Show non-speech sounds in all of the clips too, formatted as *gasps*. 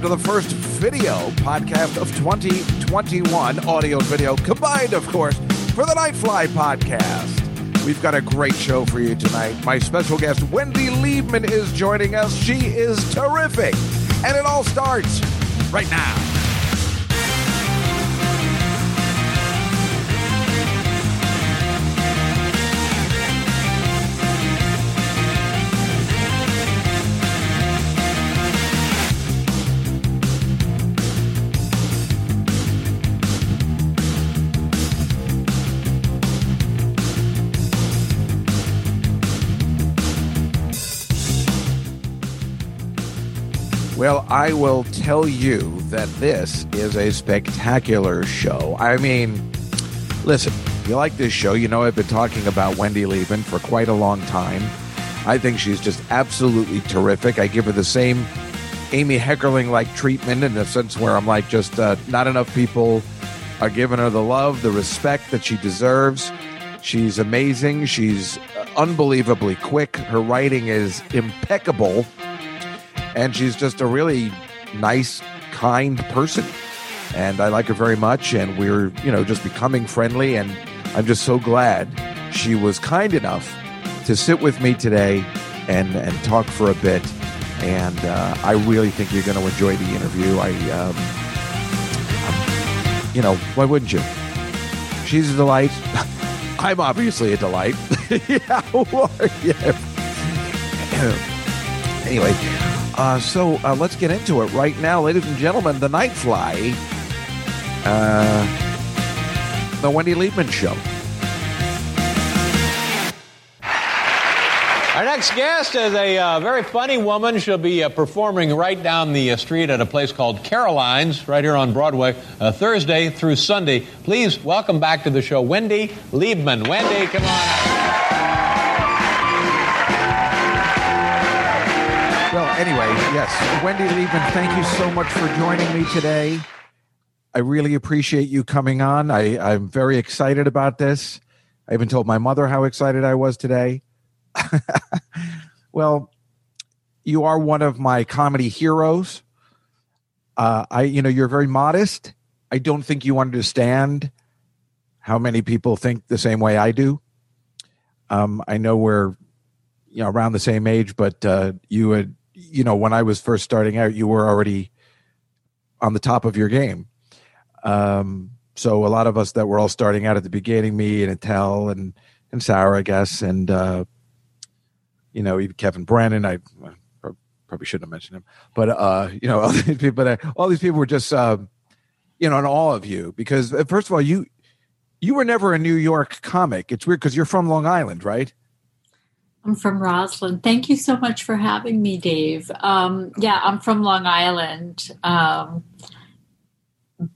welcome to the first video podcast of 2021, audio and video combined, of course, for the Nightfly podcast. We've got a great show for you tonight. My special guest, Wendy Liebman, is joining us. She is terrific, and it all starts right now. Well, I will tell you that this is a spectacular show. I mean, listen, you like this show, you know I've been talking about Wendy Liebman for quite a long time. I think she's just absolutely terrific. I give her the same Amy Heckerling like treatment in the sense where I'm like, just uh, not enough people are giving her the love, the respect that she deserves. She's amazing. She's unbelievably quick. Her writing is impeccable and she's just a really nice, kind person. And I like her very much, and we're, you know, just becoming friendly. And I'm just so glad she was kind enough to sit with me today and, and talk for a bit. And uh, I really think you're going to enjoy the interview. I, um, you know, why wouldn't you? She's a delight. *laughs* I'm obviously a delight. *laughs* yeah, *laughs* yeah. *clears throat* anyway, uh, so uh, let's get into it right now, ladies and gentlemen. The Nightfly, uh, the Wendy Liebman Show. Our next guest is a uh, very funny woman. She'll be uh, performing right down the uh, street at a place called Caroline's, right here on Broadway, uh, Thursday through Sunday. Please welcome back to the show, Wendy Liebman. Wendy, come on out. Anyway, yes, Wendy Liebman, thank you so much for joining me today. I really appreciate you coming on. I, I'm very excited about this. I even told my mother how excited I was today. *laughs* well, you are one of my comedy heroes. Uh, I, you know, you're very modest. I don't think you understand how many people think the same way I do. Um, I know we're, you know, around the same age, but uh, you had, you know, when I was first starting out, you were already on the top of your game. Um, so a lot of us that were all starting out at the beginning, me and Attell and and Sarah, I guess, and uh, you know, even Kevin Brennan. I probably shouldn't have mentioned him, but uh, you know, *laughs* all these people, that, all these people were just, uh, you know, in all of you because uh, first of all, you you were never a New York comic. It's weird because you're from Long Island, right? I'm from Roslyn. Thank you so much for having me, Dave. Um, yeah, I'm from Long Island, um,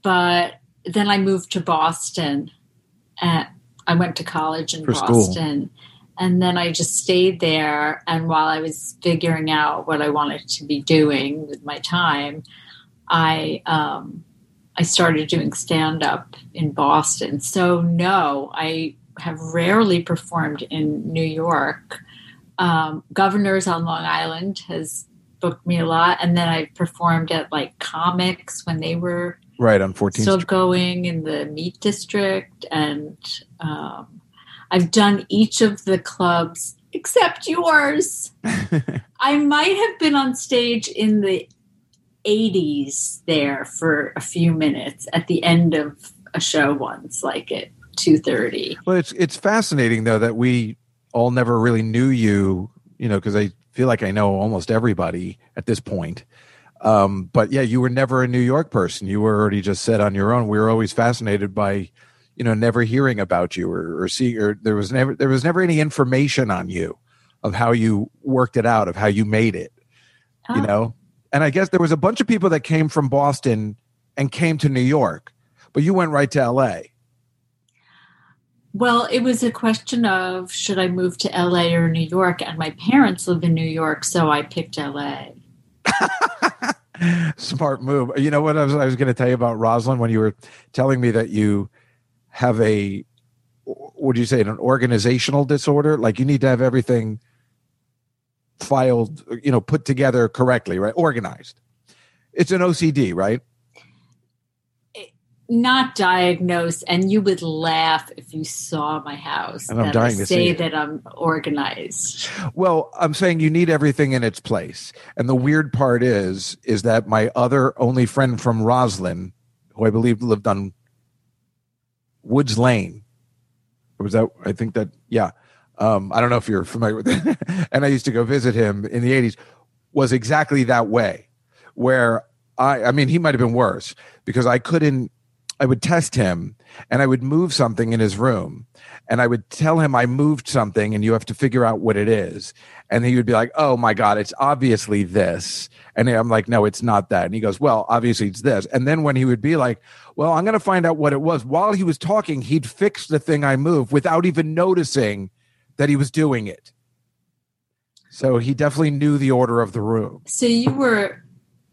but then I moved to Boston. At, I went to college in For Boston, and then I just stayed there. And while I was figuring out what I wanted to be doing with my time, I um, I started doing stand up in Boston. So no, I have rarely performed in New York. Um, Governors on Long Island has booked me a lot, and then I performed at like comics when they were Right on 14th still Street. going in the Meat District, and um, I've done each of the clubs except yours. *laughs* I might have been on stage in the 80s there for a few minutes at the end of a show once, like at 2:30. Well, it's it's fascinating though that we all never really knew you, you know, because I feel like I know almost everybody at this point. Um, but yeah, you were never a New York person. You were already just set on your own. We were always fascinated by, you know, never hearing about you or, or see, or there was never there was never any information on you of how you worked it out, of how you made it. You Oh. know, and I guess there was a bunch of people that came from Boston and came to New York, but you went right to L.A. Well, it was a question of should I move to LA or New York? And my parents live in New York, so I picked LA. *laughs* Smart move. You know what I was, I was going to tell you about Roslyn when you were telling me that you have a, would you say, an organizational disorder? Like you need to have everything filed, you know, put together correctly, right? Organized. It's an OCD, right? Not diagnosed, and you would laugh if you saw my house. And I'm dying I to say that I'm organized. Well, I'm saying you need everything in its place. And the weird part is, is that my other only friend from Roslyn, who I believe lived on Woods Lane, was that? I think that, yeah. Um, I don't know if you're familiar with it. *laughs* and I used to go visit him in the 80s. Was exactly that way, where I, I mean, he might have been worse because I couldn't. I would test him, and I would move something in his room, and I would tell him I moved something, and you have to figure out what it is. And he would be like, "Oh my god, it's obviously this," and I'm like, "No, it's not that." And he goes, "Well, obviously it's this." And then when he would be like, "Well, I'm going to find out what it was," while he was talking, he'd fix the thing I moved without even noticing that he was doing it. So he definitely knew the order of the room. So you were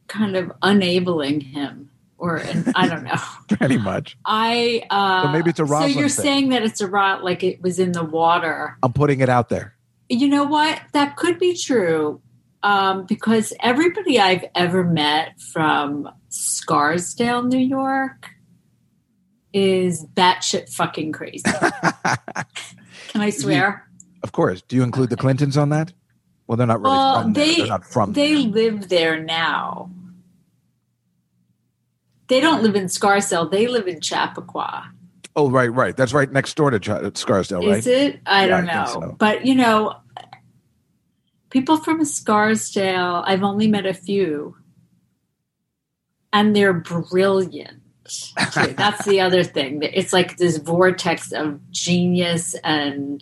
kind of enabling him, or and I don't know. *laughs* Pretty much. I uh, So maybe it's a So you're thing. saying that it's a rot, like it was in the water. I'm putting it out there. You know what? That could be true. Um, because everybody I've ever met from Scarsdale, New York, is batshit fucking crazy. *laughs* Can I swear? Of course. Do you include the Clintons on that? Well, they're not really Well, from there. they They're not from they there. live there now. They don't live in Scarsdale. They live in Chappaqua. Oh, right, right. That's right next door to Ch- Scarsdale, right? Is it? I don't I know. think so. But you know, people from Scarsdale, I've only met a few, and they're brilliant. too. *laughs* That's the other thing. It's like this vortex of genius and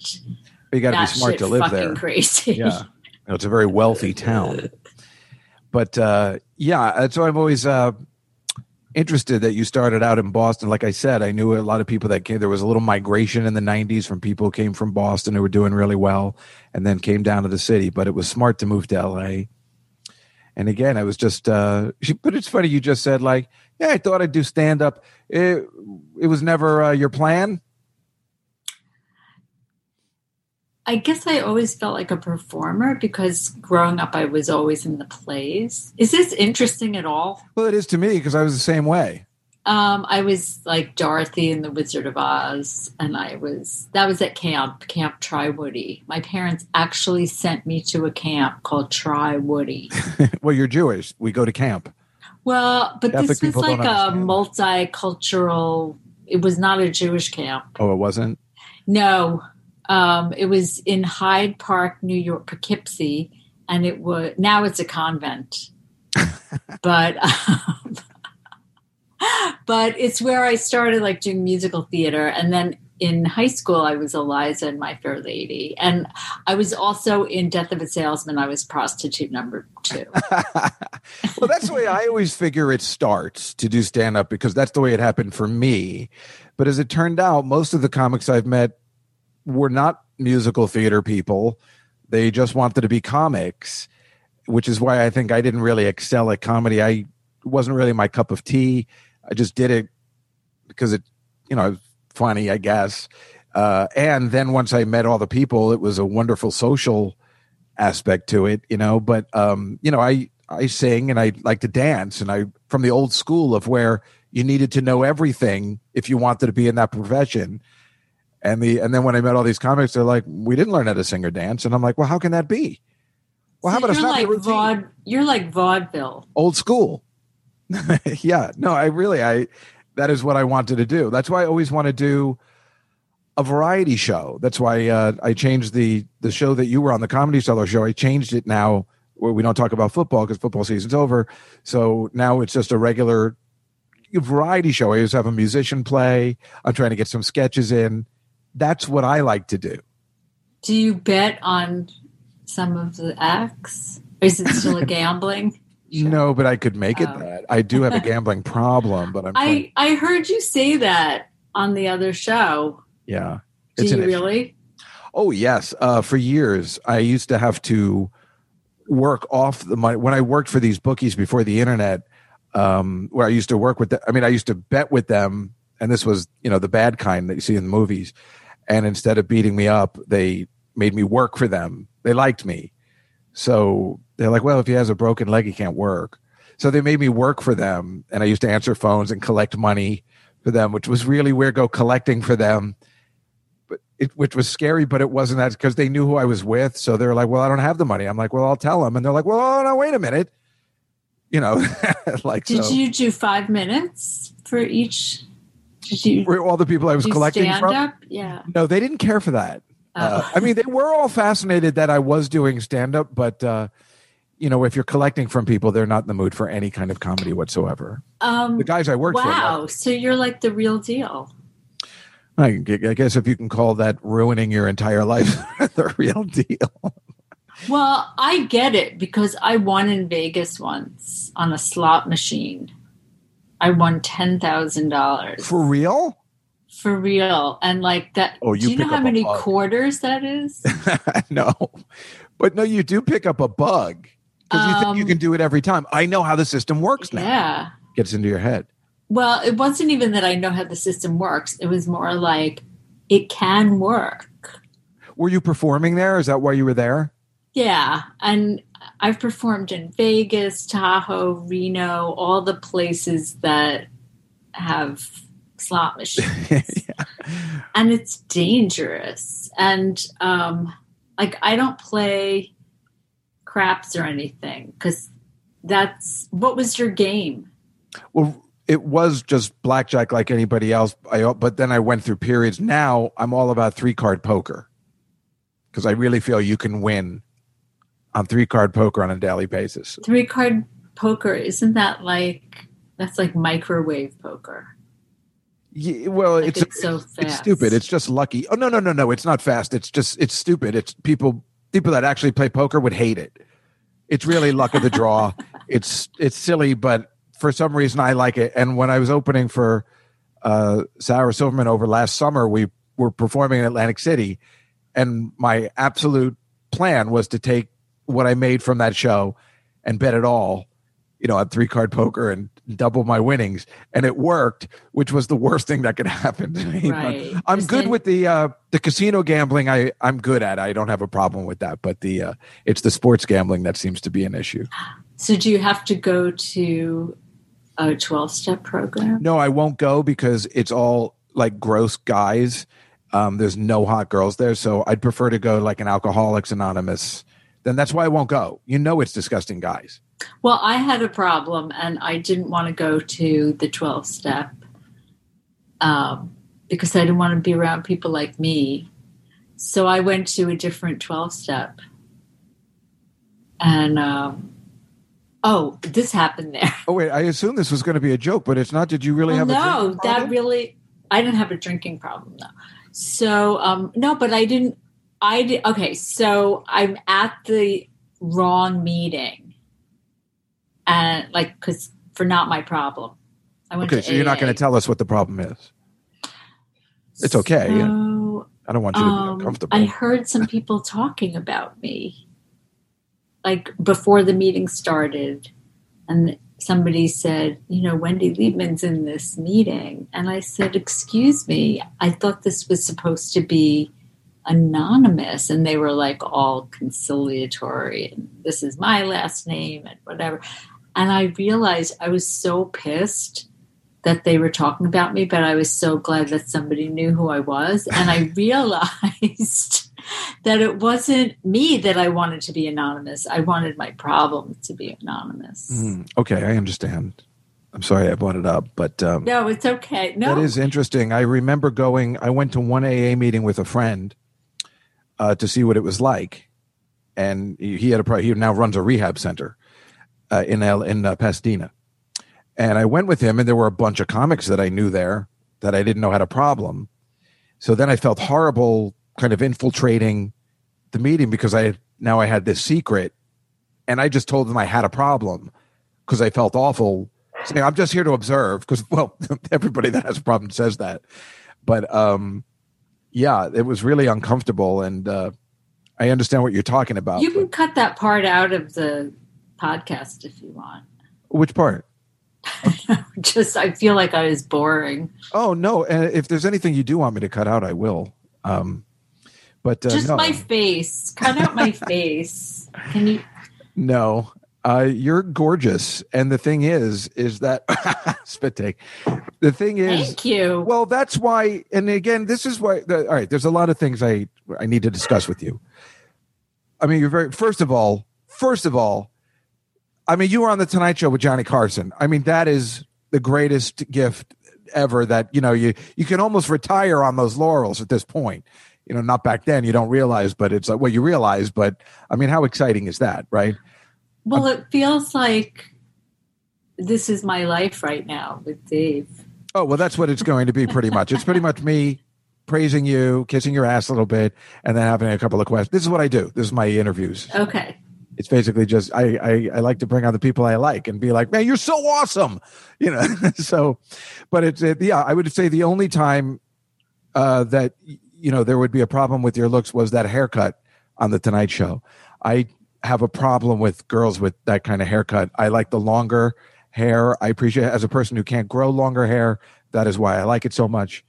But you got to be smart to live there. crazy. Yeah. You know, it's a very wealthy town. *laughs* But uh, yeah, that's why I'm always uh, interested that you started out in Boston. Like I said, I knew a lot of people that came. There was a little migration in the 90s from people who came from Boston who were doing really well and then came down to the city. But it was smart to move to LA. And again, I was just, uh, *laughs* but it's funny you just said, like, yeah, I thought I'd do stand up. It, it was never uh, your plan. I guess I always felt like a performer because growing up I was always in the plays. Is this interesting at all? Well, it is to me because I was the same way. Um, I was like Dorothy in the Wizard of Oz, and I was that was at camp, Camp Tri Woody. My parents actually sent me to a camp called Tri Woody. *laughs* well, you're Jewish. We go to camp. Well, but Catholic this was like a multicultural. It was not a Jewish camp. Oh, it wasn't? No, um, it was in Hyde Park, New York, Poughkeepsie, and it was now it's a convent. *laughs* but um, *laughs* but it's where I started like doing musical theater, and then in high school I was Eliza in My Fair Lady, and I was also in Death of a Salesman. I was prostitute number two. *laughs* well, that's the way I always figure it starts to do stand up because that's the way it happened for me. But as it turned out, most of the comics I've met were not musical theater people. They just wanted to be comics, which is why I think I didn't really excel at comedy. I wasn't really my cup of tea. I just did it because it, you know, funny, I guess. Uh, and then once I met all the people, it was a wonderful social aspect to it, you know. But um, you know, I I sing and I like to dance, and I from the old school of where you needed to know everything if you wanted to be in that profession. And the and then when I met all these comics, they're like, "We didn't learn how to sing or dance," and I'm like, "Well, how can that be?" Well, how about a you're like vaud- You're like vaudeville. old school. *laughs* yeah, no, I really, I that is what I wanted to do. That's why I always want to do a variety show. That's why uh, I changed the the show that you were on the Comedy Cellar show. I changed it now where we don't talk about football because football season's over. So now it's just a regular variety show. I always have a musician play. I'm trying to get some sketches in. That's what I like to do. Do you bet on some of the acts? Is it still a *laughs* gambling? No, but I could make it Oh. that. I do have a gambling problem, but I'm *laughs* I I heard you say that on the other show. yeah. Do It's you issue. really? Oh yes, uh, for years I used to have to work off the money when I worked for these bookies before the internet. Um, where I used to work with, the, I mean, I used to bet with them, and this was you know the bad kind that you see in the movies. And instead of beating me up, they made me work for them. They liked me, so they're like, "Well, if he has a broken leg, he can't work." So they made me work for them, and I used to answer phones and collect money for them, which was really weird. Go collecting for them, but it, which was scary, but it wasn't that because they knew who I was with. So they're like, "Well, I don't have the money." I'm like, "Well, I'll tell them," and they're like, "Well, oh, no, wait a minute." You know, *laughs* like Did so. you do five minutes for each? You For all the people I was collecting stand from. up? Yeah. No, they didn't care for that. Uh, Oh. I mean, they were all fascinated that I was doing stand up, but uh, you know, if you're collecting from people, they're not in the mood for any kind of comedy whatsoever. um, The guys I worked with wow. So you're like the real deal. for, I guess if you can call that ruining your entire life *laughs* the real deal. Well, I get it because I won in Vegas once on a slot machine. I won ten thousand dollars For real? for real, and like that. Oh, you do you know how many bug. quarters that is? *laughs* no, but no, you do pick up a bug because you think you Um, can do it every time. I know how the system works now. yeah. Gets into your head. Well, it wasn't even that I know how the system works. It was more like it can work. Were you performing there? Is that why you were there? Yeah, and I've performed in Vegas, Tahoe, Reno, all the places that have slot *laughs* machines. And it's dangerous. And um like I don't play craps or anything cuz that's what was your game? Well, it was just blackjack like anybody else. I, but then I went through periods. Now I'm all about three card poker because I really feel you can win on three card poker on a daily basis. Three card poker isn't that like that's like microwave poker? Yeah, well, Like it's it's so it's stupid. It's just lucky. Oh no, no, no, no! It's not fast. It's just it's stupid. It's people people that actually play poker would hate it. It's really luck of the draw. *laughs* it's it's silly, but for some reason I like it. And when I was opening for uh, Sarah Silverman over last summer, we were performing in Atlantic City, and my absolute plan was to take what I made from that show and bet it all, you know, on three card poker and double my winnings, and it worked, which was the worst thing that could *laughs* happen to me. Right. I'm good then- with the uh, the casino gambling. I I'm good at. I don't have a problem with that. But the uh, it's the sports gambling that seems to be an issue. So do you have to go to a 12 step program? No, I won't go because it's all like gross guys. Um, there's no hot girls there, so I'd prefer to go like an Alcoholics Anonymous. Then that's why I won't go. You know, it's disgusting guys. Well, I had a problem and I didn't want to go to the 12 step um, because I didn't want to be around people like me. So I went to a different 12 step. And, um, oh, this happened there. Oh wait, I assume this was going to be a joke, but it's not. Did you really Well, have a no, that really, I didn't have a drinking problem though. So, um, no, but I didn't, I did, okay, so I'm at the wrong meeting and like, cause for not my problem. I went Okay, to so you're not going to tell us what the problem is. It's okay. So, I don't want you to be um, uncomfortable. I heard some people talking about me, like before the meeting started, and somebody said, "You know, Wendy Liebman's in this meeting," and I said, "Excuse me, I thought this was supposed to be anonymous," and they were like all conciliatory, and this is my last name and whatever, and I realized I was so pissed that they were talking about me, but I was so glad that somebody knew who I was. And I *laughs* realized that it wasn't me that I wanted to be anonymous. I wanted my problem to be anonymous. Mm, okay, I understand. I'm sorry I brought it up, but um, No, it's okay. No, that is interesting. I remember going. I went to one AA meeting with a friend uh, to see what it was like, and he had a he now runs a rehab center uh, in L, in uh, Pasadena, and I went with him, and there were a bunch of comics that I knew there that I didn't know had a problem. So then I felt horrible, kind of infiltrating the meeting because I now I had this secret, and I just told them I had a problem because I felt awful saying I'm just here to observe because well *laughs* everybody that has a problem says that. But um yeah it was really uncomfortable and uh I understand what you're talking about you can cut that part out of the podcast if you want. which part *laughs* Just, I feel like I was boring. oh no and if there's anything you do want me to cut out I will um but uh, Just no my face. Cut out my *laughs* face. Can you? no Uh, you're gorgeous, and the thing is, is that *laughs* spit take. The thing is, Thank you. well, that's why. And again, this is why. The, all right, there's a lot of things I I need to discuss with you. I mean, you're very. First of all, first of all, I mean, you were on the Tonight Show with Johnny Carson. I mean, that is the greatest gift ever. That you know, you you can almost retire on those laurels at this point. You know, not back then. You don't realize, but it's like well, you realize. But I mean, how exciting is that, right? Well, it feels like this is my life right now with Dave. Oh well, that's what it's going to be. Pretty much, it's pretty much me praising you, kissing your ass a little bit, and then having a couple of questions. This is what I do. This is my interviews. Okay. It's basically just I, I I like to bring on the people I like and be like, man, you're so awesome, *laughs* you know. *laughs* so, but it's it, yeah, I would say the only time uh, that you know there would be a problem with your looks was that haircut on the Tonight Show. I have a problem with girls with that kind of haircut. I like the longer hair. I appreciate it. as a person who can't grow longer hair. That is why I like it so much.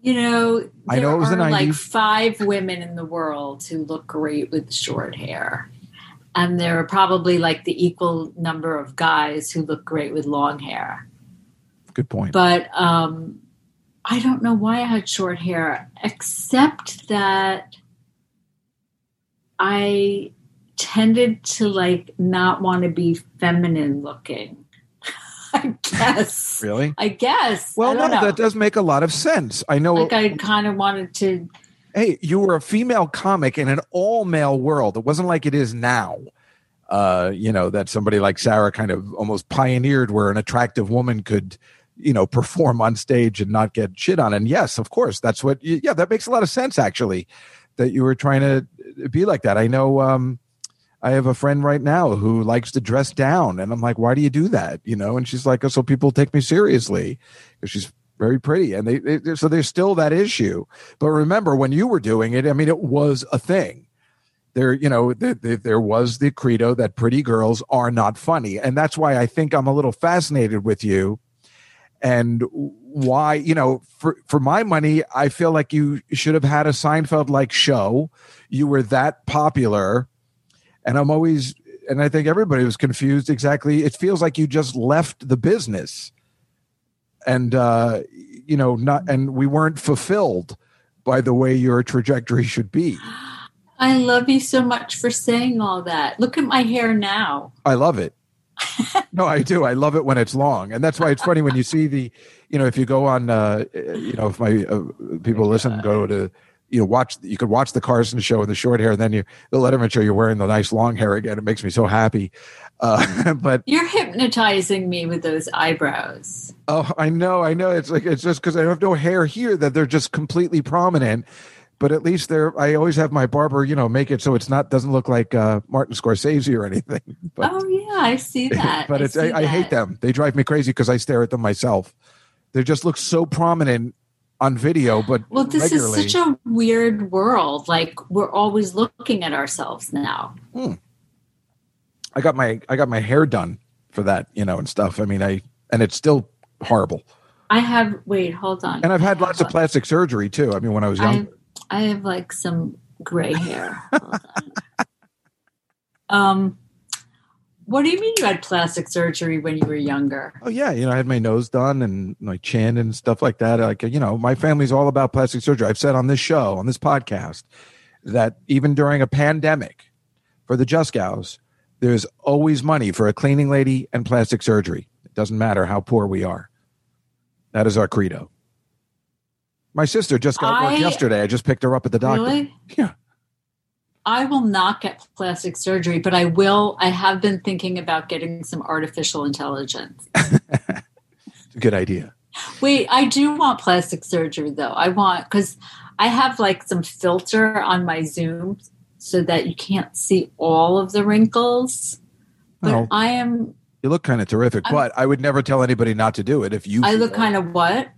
You know, I know there it was the are like five women in the world who look great with short hair. And there are probably like the equal number of guys who look great with long hair. Good point. But um, I don't know why I had short hair, except that I tended to like not want to be feminine looking. *laughs* I guess. really? I guess. Well, I no, know. that does make a lot of sense. I know. like I kind of wanted to hey, you were a female comic in an all male world. It wasn't like it is now. Uh, you know, that somebody like Sarah kind of almost pioneered where an attractive woman could, you know, perform on stage and not get shit on. And yes, of course, that's what, yeah, that makes a lot of sense actually that you were trying to be like that. I know, um, I have a friend right now who likes to dress down, and I'm like, "Why do you do that?" You know, and she's like, "Oh, so people take me seriously," because she's very pretty, and they, they so there's still that issue. But remember, when you were doing it, I mean, it was a thing. There, you know, there, there, there was the credo that pretty girls are not funny, and that's why I think I'm a little fascinated with you, and why, you know, for for my money, I feel like you should have had a Seinfeld like show. You were that popular and I'm always and I think everybody was confused exactly. It feels like you just left the business, and uh, you know, not and we weren't fulfilled by the way your trajectory should be. I love you so much for saying all that. Look at my hair now. I love it. no, I do. I love it when it's long, and that's why it's funny when you see the, you know, if you go on, uh, you know, if my uh, people listen, go to, you know, watch. You could watch the Carson show with the short hair, and then you the Letterman show. You're wearing the nice long hair again. It makes me so happy. Uh, *laughs* but You're hypnotizing me with those eyebrows. Oh, I know, I know. It's like it's just because I have no hair here that they're just completely prominent. But at least they're. I always have my barber, you know, make it so it's not doesn't look like uh, Martin Scorsese or anything. *laughs* But oh yeah, I see *laughs* that. but it's I, see I hate them. They drive me crazy because I stare at them myself. They just look so prominent on video, but Well, this regularly. is such a weird world. Like we're always looking at ourselves now. I got my I got my hair done for that, you know, and stuff. I mean, I and it's still horrible. I have. Wait, hold on. And I've had lots of plastic surgery too. I mean, when I was young. have, I have like some gray hair. *laughs* Um, what do you mean you had plastic surgery when you were younger? Oh yeah, you know, I had my nose done and my chin and stuff like that. Like you know, my family's all about plastic surgery. I've said on this show, on this podcast, that even during a pandemic, for the Juskows, there's always money for a cleaning lady and plastic surgery. It doesn't matter how poor we are. That is our credo. My sister just got work yesterday. I just picked her up at the doctor. Really? Yeah. I will not get plastic surgery, but I will. I have been thinking about getting some artificial intelligence. *laughs* It's a good idea. Wait, I do want plastic surgery though. I want because I have like some filter on my Zoom so that you can't see all of the wrinkles. But I am. you look kind of terrific, I'm- but I would never tell anybody not to do it if you. I look kind of what?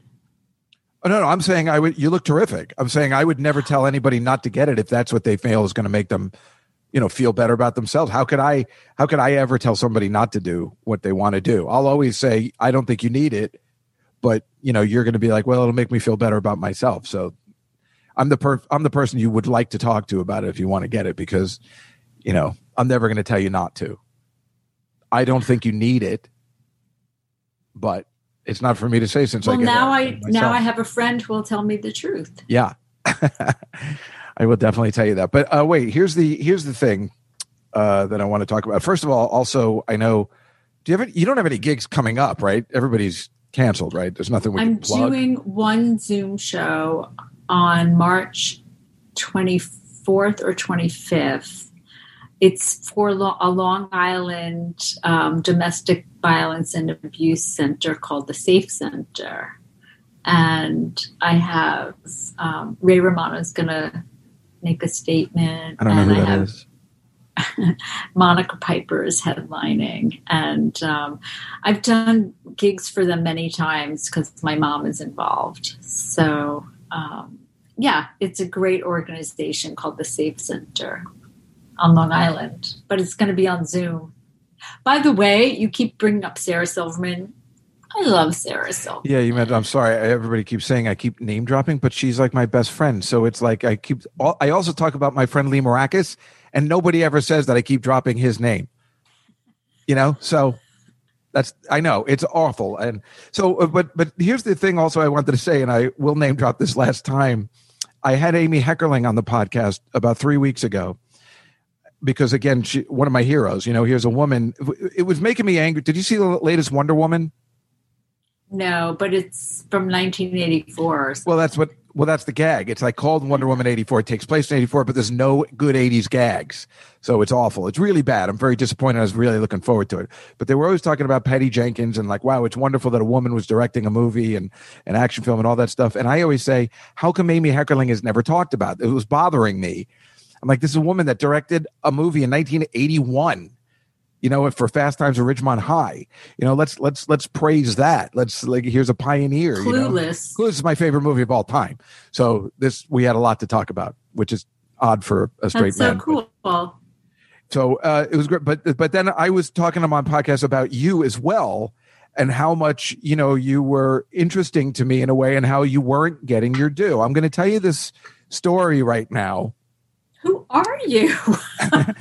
Oh, no, no, I'm saying I would. You look terrific. I'm saying I would never tell anybody not to get it if that's what they feel is going to make them, you know, feel better about themselves. How could I? How could I ever tell somebody not to do what they want to do? I'll always say I don't think you need it, but you know, you're going to be like, well, it'll make me feel better about myself. So, I'm the per I'm the person you would like to talk to about it if you want to get it because, you know, I'm never going to tell you not to. I don't think you need it, but it's not for me to say since well, I now I now I have a friend who will tell me the truth. Yeah. *laughs* I will definitely tell you that. But uh, wait, here's the here's the thing uh, that I want to talk about. First of all, also I know do you have any, you don't have any gigs coming up, right? Everybody's canceled, right? There's nothing we I'm doing one Zoom show on March 24th or 25th. It's for lo- a Long Island um, domestic violence and abuse center called the Safe Center. And I have um, Ray Romano is going to make a statement. I don't know and who I that have is. *laughs* Monica Piper is headlining, and um, I've done gigs for them many times because my mom is involved. So, um, yeah, it's a great organization called the Safe Center on Long Island, but it's going to be on Zoom. By the way, you keep bringing up Sarah Silverman. I love Sarah Silverman. Yeah, you meant. I'm sorry. Everybody keeps saying I keep name dropping, but she's like my best friend. So it's like I keep. I also talk about my friend Lee Maracus, and nobody ever says that I keep dropping his name. You know, so that's I know it's awful, and so uh, but but here's the thing. Also, I wanted to say, and I will name drop this last time. I had Amy Heckerling on the podcast about three weeks ago because again, she one of my heroes. You know, here's a woman. It was making me angry. Did you see the latest Wonder Woman? No, but it's from 1984. Well, that's what. Well, that's the gag. It's like called Wonder Woman eighty four. It takes place in eighty four, but there's no good eighties gags, so it's awful. It's really bad. I'm very disappointed. I was really looking forward to it, but they were always talking about Patty Jenkins and like, wow, it's wonderful that a woman was directing a movie and an action film and all that stuff. And I always say, how come Amy Heckerling is never talked about? It was bothering me. I'm like, this is a woman that directed a movie in 1981 you know, for Fast Times at Ridgemont High. You know, let's let's let's praise that. Let's like here's a pioneer. You know? Clueless. Clueless is my favorite movie of all time. So this we had a lot to talk about, which is odd for a straight man. That's so man. cool. So uh, it was great, but but then I was talking on my podcast about you as well, and how much you know you were interesting to me in a way, and how you weren't getting your due. I'm going to tell you this story right now. Who are you? *laughs* I'm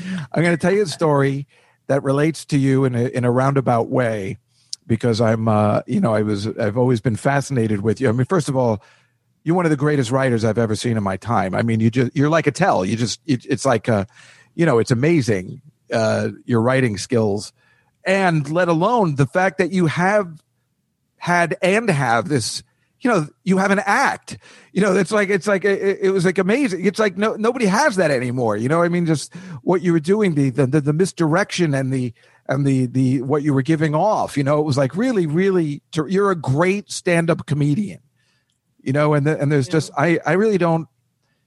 going to tell you a story that relates to you in a in a roundabout way because I'm uh you know I was I've always been fascinated with you. I mean first of all you're one of the greatest writers I've ever seen in my time. I mean you just you're like Attell. You just it, it's like uh you know it's amazing uh your writing skills and let alone the fact that you have had and have this you know you have an act. You know it's like it's like it, it, was like amazing. It's like no nobody has that anymore. You know i mean? Just what you were doing the, the the misdirection and the and the the what you were giving off you know? It was like really really you're a great stand-up comedian you know? And the, and there's yeah. just i i really don't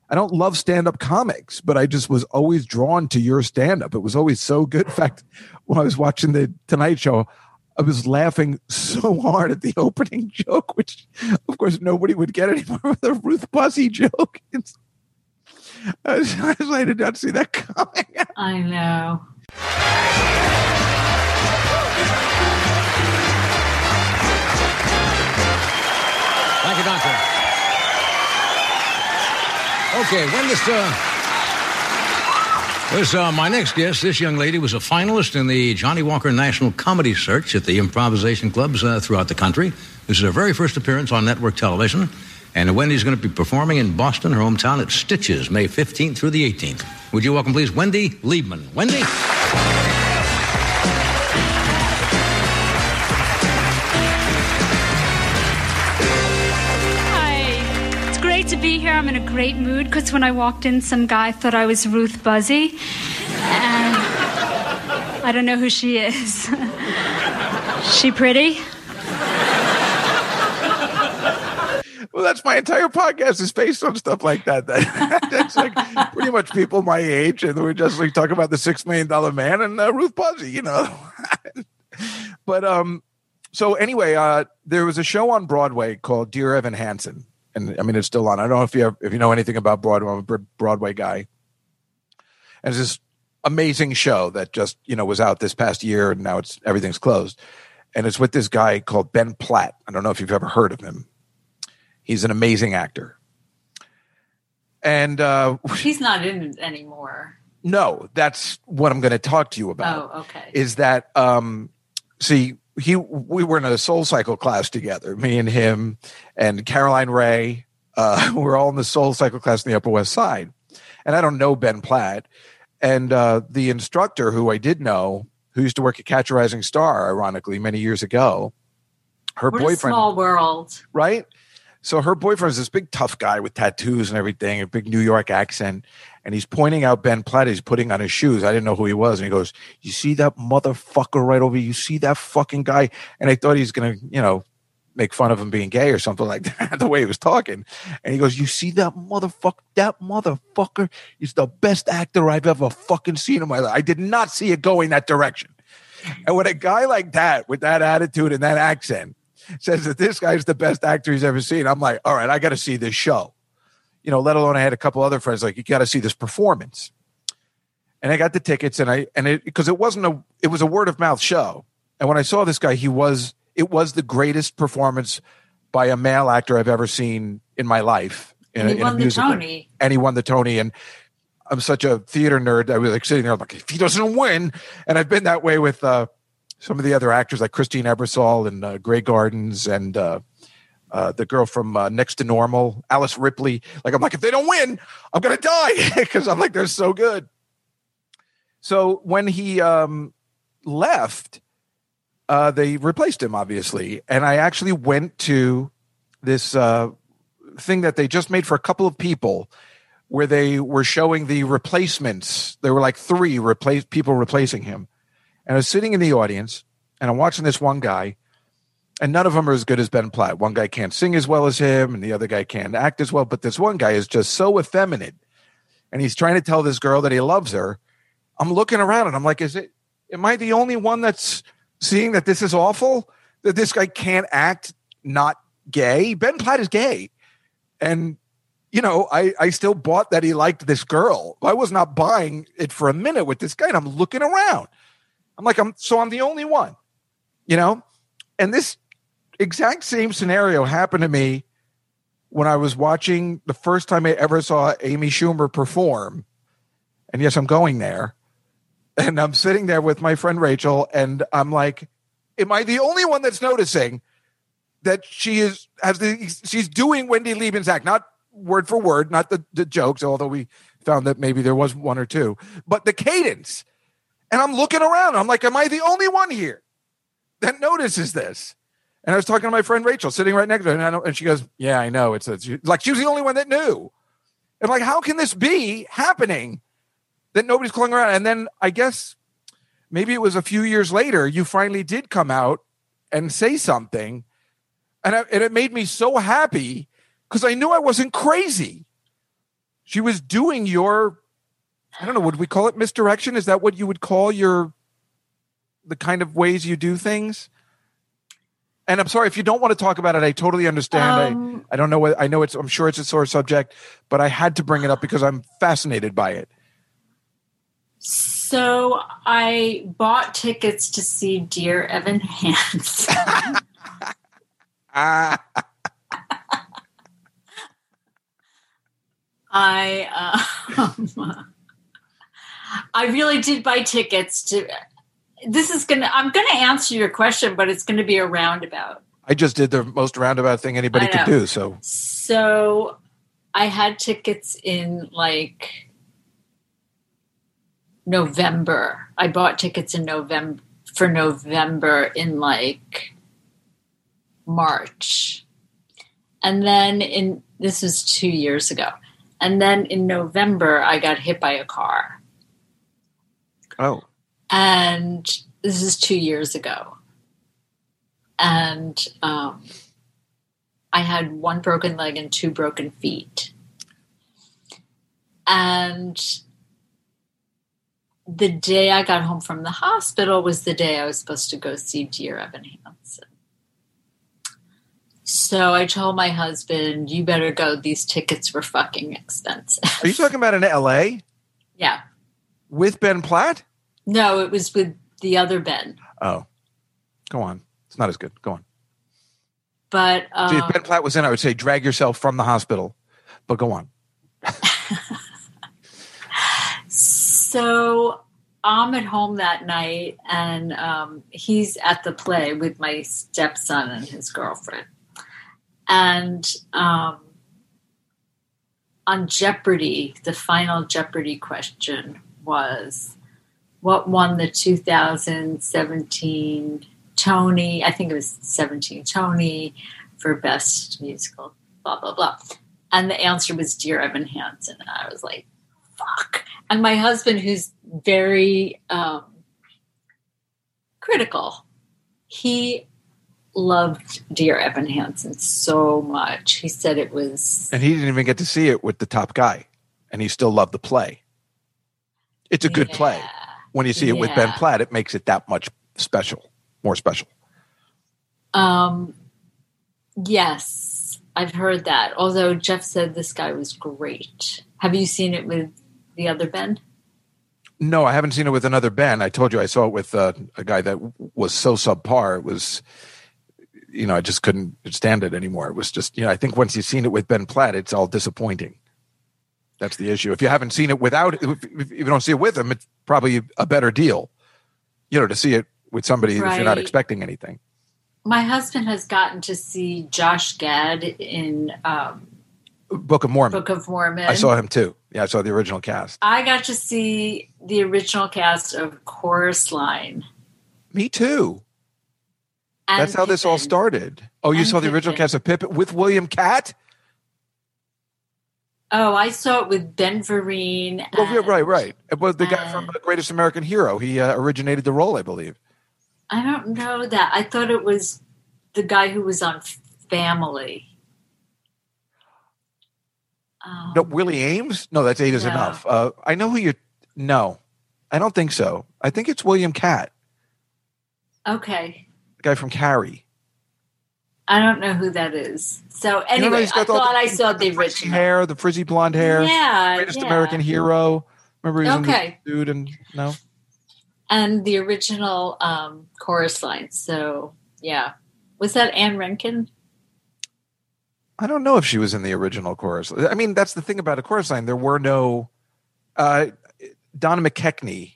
i don't love stand-up comics but i just was always drawn to your stand-up. It was always so good. In fact when i was watching the tonight show I was laughing so *laughs* hard at the opening joke, which of course nobody would get anymore *laughs* with the Ruth Buzzi joke. *laughs* It's, I, was, I did not see that coming. I know. Thank you, Doctor. Okay, when this uh, this, uh, my next guest, this young lady was a finalist in the Johnnie Walker National Comedy Search at the improvisation clubs uh, throughout the country. This is her very first appearance on network television. And Wendy's going to be performing in Boston, her hometown, at Stitches, May 15th through the 18th. Would you welcome, please, Wendy Liebman? Wendy? I'm in a great mood because when I walked in, some guy thought I was Ruth Buzzi. And I don't know who she is. *laughs* she pretty? Well, that's my entire podcast is based on stuff like that. *laughs* that that's like pretty much people my age, and we're just like talking about the six million dollar man and uh, Ruth Buzzi, you know. *laughs* but um, so anyway, uh, there was a show on Broadway called Dear Evan Hansen and I mean it's still on. I don't know if you have, if you know anything about Broadway. I'm a Broadway guy, and it's this amazing show that just you know was out this past year, and now it's everything's closed. And it's with this guy called Ben Platt. I don't know if you've ever heard of him. He's an amazing actor, and uh, *laughs* he's not in it anymore. No, that's what I'm going to talk to you about. Oh, okay. Is that um, see he we were in a Soul Cycle class together, me and him and Caroline Rhea. Uh, *laughs* we're all in the Soul Cycle class in the Upper West Side, and I don't know Ben Platt. And uh, the instructor, who I did know, who used to work at Catch a Rising Star, ironically, many years ago, her what boyfriend, a small world. right? So her boyfriend is this big tough guy with tattoos and everything, a big New York accent, and he's pointing out Ben Platt. He's putting on his shoes. I didn't know who he was, and he goes, "You see that motherfucker right over? You see that fucking guy?" And I thought he's gonna, you know, make fun of him being gay or something like *laughs* that. The way he was talking, and he goes, "You see that motherfucker? That motherfucker is the best actor I've ever fucking seen in my life. I did not see it going that direction." And when a guy like that, with that attitude and that accent, says that this guy's the best actor he's ever seen, I'm like, all right, I got to see this show. You know, let alone I had a couple other friends like, you got to see this performance. And I got the tickets, and I and it because it wasn't a it was a word of mouth show. And when I saw this guy, he was it was the greatest performance by a male actor I've ever seen in my life. In, And a- he a won the musical. Tony. and he won the Tony. And I'm such a theater nerd. I was like sitting there, I'm like, if he doesn't win, and I've been that way with uh, some of the other actors like Christine Ebersole and uh, Grey Gardens and uh, uh, the girl from uh, Next to Normal, Alice Ripley. Like, I'm like, if they don't win, I'm gonna die *laughs* because I'm like, they're so good. So when he um, left, uh, they replaced him, obviously, and I actually went to this uh, thing that they just made for a couple of people where they were showing the replacements. There were like three replace people replacing him. And I was sitting in the audience and I'm watching this one guy, and none of them are as good as Ben Platt. One guy can't sing as well as him, and the other guy can't act as well. But this one guy is just so effeminate. And he's trying to tell this girl that he loves her. I'm looking around and I'm like, is it am I the only one that's seeing that this is awful? That this guy can't act not gay? Ben Platt is gay. And you know, I, I still bought that he liked this girl. I was not buying it for a minute with this guy. And I'm looking around. I'm like, I'm so I'm the only one, you know? And this exact same scenario happened to me when I was watching the first time I ever saw Amy Schumer perform. And yes, I'm going there. *laughs* And I'm sitting there with my friend Rachel, and I'm like, Am I the only one that's noticing that she is has the she's doing Wendy Liebman's act, not word for word, not the, the jokes, although we found that maybe there was one or two, but the cadence. And I'm looking around. I'm like, am I the only one here that notices this? And I was talking to my friend Rachel, sitting right next to her, and, and she goes, "Yeah, I know." It's, it's like she was the only one that knew. And like, how can this be happening that nobody's calling around? And then I guess maybe it was a few years later, you finally did come out and say something, and, I, and it made me so happy because I knew I wasn't crazy. She was doing your, I don't know, would we call it misdirection? Is that what you would call your, the kind of ways you do things? And I'm sorry if you don't want to talk about it. I totally understand. Um, I, I don't know what I know. It's I'm sure it's a sore subject, but I had to bring it up because I'm fascinated by it. So I bought tickets to see Dear Evan Hansen. *laughs* I um, *laughs* I really did buy tickets to. This is gonna. I'm gonna answer your question, but it's gonna be a roundabout. I just did the most roundabout thing anybody could do. So So I had tickets in like November. I bought tickets in November for November in like March. And then in this was 2 years ago. And then in November I got hit by a car. oh, And this is 2 years ago. And um I had one broken leg and two broken feet. And the day I got home from the hospital was the day I was supposed to go see Dear Evan Hansen. So I told my husband, you better go. These tickets were fucking expensive. are you talking about in L.A. *laughs* yeah. with Ben Platt? No, it was with the other Ben. Oh, go on. It's not as good. Go on. But um, if Ben Platt was in, I would say drag yourself from the hospital. But go on. *laughs* So I'm at home that night, and um, he's at the play with my stepson and his girlfriend. And um, on Jeopardy, the final Jeopardy question was what won the 2017 Tony? I think it was 17 Tony for Best Musical, blah, blah, blah. And the answer was Dear Evan Hansen. And I was like, fuck. And my husband, who's very um, critical, he loved Dear Evan Hansen so much. He said it was. And he didn't even get to see it with the top guy, and he still loved the play. It's a good play. Yeah. When you see it with Ben Platt, it makes it that much special, more special. Um, yes, I've heard that. Although Jeff said this guy was great. Have you seen it with the other Ben? No, I haven't seen it with another Ben. I told you I saw it with uh, a guy that was so subpar. It was, you know, I just couldn't stand it anymore. It was just, you know, I think once you've seen it with Ben Platt, it's all disappointing. That's the issue. If you haven't seen it without, if, if you don't see it with him, it's probably a better deal, you know, to see it with somebody if you're not expecting anything. My husband has gotten to see Josh Gad in um, Book of Mormon. Book of Mormon. I saw him too. Yeah, I saw the original cast. I got to see the original cast of Chorus Line. Me too. and That's how this all started. Oh, you And saw the original cast of Pippin with William Katt? Oh, I saw it with Ben Vereen. Oh, yeah, right, right. It was the guy from The Greatest American Hero. He uh, originated the role, I believe. I don't know that. I thought it was the guy who was on Family. Um, No, Willie Aames? No, that's eight is No. enough. Uh, I know who you. No, I don't think so. I think it's William Katt, Okay. the guy from Carrie. I don't know who that is. So You know, anyway, I thought the- I saw got the frizzy original. hair, the frizzy blonde hair. Yeah, Greatest yeah. American Hero. Remember he was Okay. in the dude and no. and the original um, chorus line. So yeah, was that Ann Reinking? I don't know if she was in the original chorus. I mean, that's the thing about a chorus line. There were no. Uh, Donna McKechnie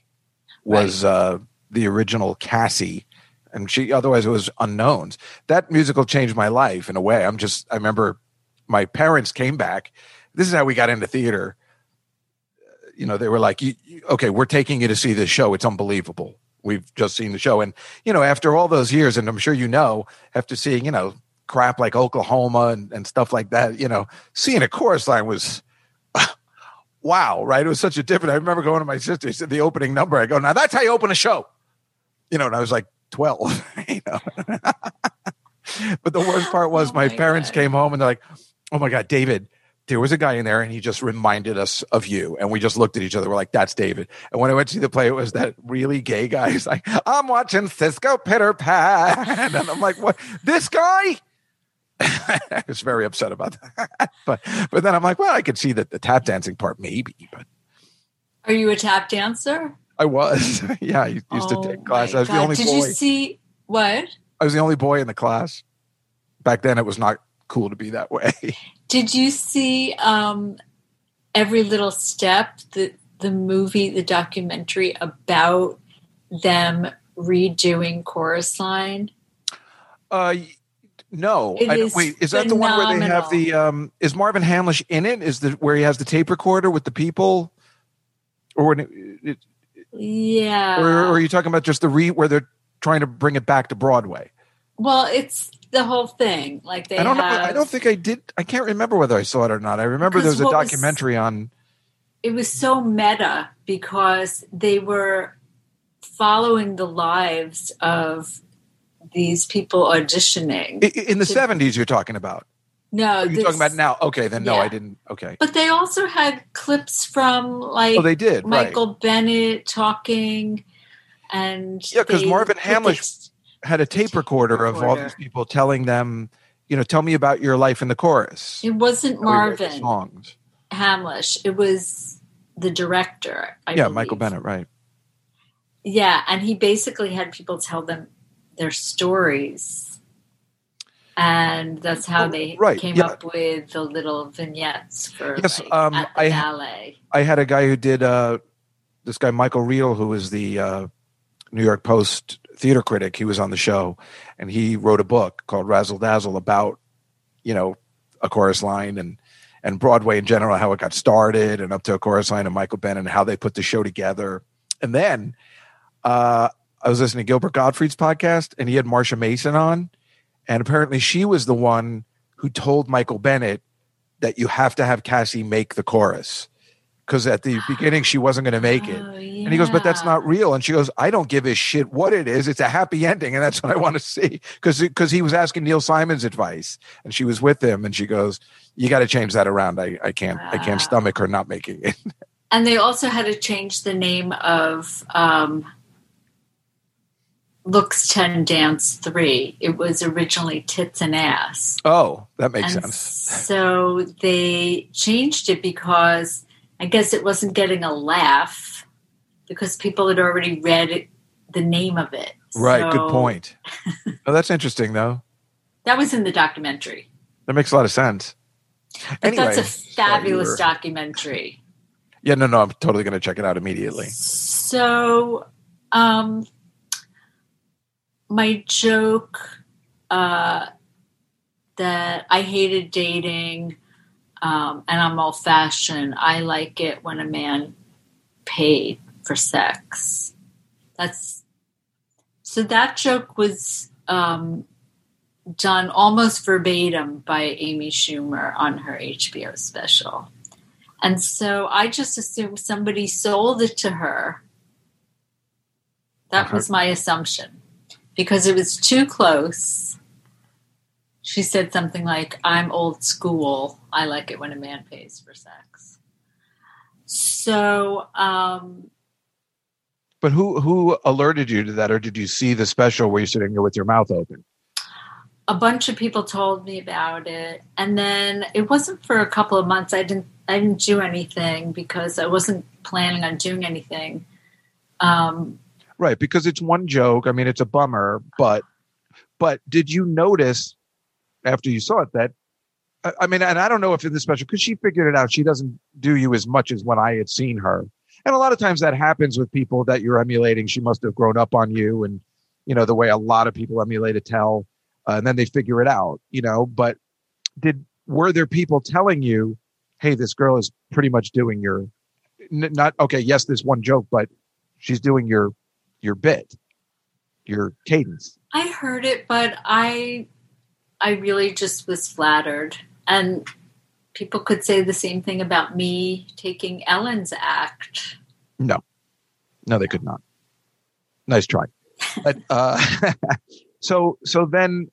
was uh, the original Cassie, and she otherwise it was unknowns. That musical changed my life in a way. I'm just. I remember my parents came back. This is how we got into theater. You know, they were like, "You- you- "Okay, we're taking you to see this show. It's unbelievable. We've just seen the show." And you know, after all those years, and I'm sure you know, after seeing you know crap like Oklahoma and, and stuff like that, you know, seeing a chorus line was *laughs* wow, right? It was such a different. I remember going to my sister, she said the opening number. I go, now that's how you open a show. You know, and I was like 12, *laughs* you know. *laughs* but the worst part was Oh my, my parents God. came home and they're like, oh my God, David, there was a guy in there and he just reminded us of you. And we just looked at each other. We're like, that's David. And when I went to see the play, it was that really gay guy. *laughs* He's like, I'm watching Cisco Pitter Pat. And I'm like, what? This guy? I was very upset about that. but but then I'm like, well, I could see that the tap dancing part maybe, but Are you a tap dancer? I was. *laughs* yeah, I used Oh to take class. I was the God. only Did boy. you see what? I was the only boy in the class. Back then, it was not cool to be that way. *laughs* Did you see um, every little step? The the movie, the documentary about them redoing chorus line. Uh, no. It I is wait, is that the one where they have the? Um, is Marvin Hamlisch in it? Is the where he has the tape recorder with the people, or when it, it, Yeah. or, or are you talking about just the re where they're trying to bring it back to Broadway? well, it's the whole thing. Like they I don't know. I don't think I did. I can't remember whether I saw it or not. I remember there was a what was- documentary on. it was so meta because they were following the lives of these people auditioning. In the seventies, you're talking about. No, you're talking about now? Okay, then no, Yeah. I didn't. Okay. But they also had clips from like Oh, they did. Right. Michael Bennett talking, and yeah, because Marvin Hamlisch Had a tape recorder of all these people telling them, you know, tell me about your life in the chorus. It wasn't How we wrote the Marvin songs. Hamlisch. It was the director. I yeah, believe. Michael Bennett. Right. Yeah, and he basically had people tell them their stories. And that's how they right, came yeah. up with the little vignettes for Yes, like, um, at the I- ballet. I had a guy who did uh, this guy Michael Riedel, who is the uh, New York Post theater critic. He was on the show, and he wrote a book called Razzle Dazzle about you know a chorus line and and Broadway in general, how it got started, and up to a chorus line and Michael Bennett and how they put the show together. And then uh, I was listening to Gilbert Gottfried's podcast, and he had Marsha Mason on, and apparently she was the one who told Michael Bennett that you have to have Cassie make the chorus because at the beginning she wasn't going to make it. Oh, And he goes, but that's not real. And she goes, I don't give a shit what it is. It's a happy ending, and that's what I want to see. Because he was asking Neil Simon's advice, and she was with him, and she goes, "You got to change that around. I I can't I can't stomach her not making it." And they also had to change the name of um, Looks 10 Dance 3. It was originally Tits and Ass. oh, that makes and sense. *laughs* So they changed it because I guess it wasn't getting a laugh because people had already read it, the name of it. Right. So Good point. *laughs* oh, that's interesting, though. That was in the documentary. That makes a lot of sense. Anyway, that's a fabulous were- documentary. Yeah, no, no, I'm totally going to check it out immediately. So, um, my joke uh, that I hated dating um, and I'm old fashioned. I like it when a man paid for sex. That's so that joke was um, done almost verbatim by Amy Schumer on her HBO special. And so I just assumed somebody sold it to her. That was my assumption because it was too close. She said something like, I'm old school. I like it when a man pays for sex. So, um, But who who alerted you to that, or did you see the special where you're sitting there with your mouth open? a bunch of people told me about it and then it wasn't for a couple of months i didn't i didn't do anything because i wasn't planning on doing anything um, Right, because it's one joke. I mean, it's a bummer, but but did you notice after you saw it that I- I mean, and I don't know if in this special because she figured it out. She doesn't do you as much as when I had seen her, and a lot of times that happens with people that you're emulating. She must have grown up on you, and you know the way a lot of people emulate Attell, uh, and then they figure it out. You know, but did were there people telling you, "Hey, this girl is pretty much doing your n- not okay? Yes, this one joke, but she's doing your your bit, your cadence." i heard it but i i really just was flattered and people could say the same thing about me taking ellen's act No, No, they could not. Nice try. but, uh, *laughs* so, so then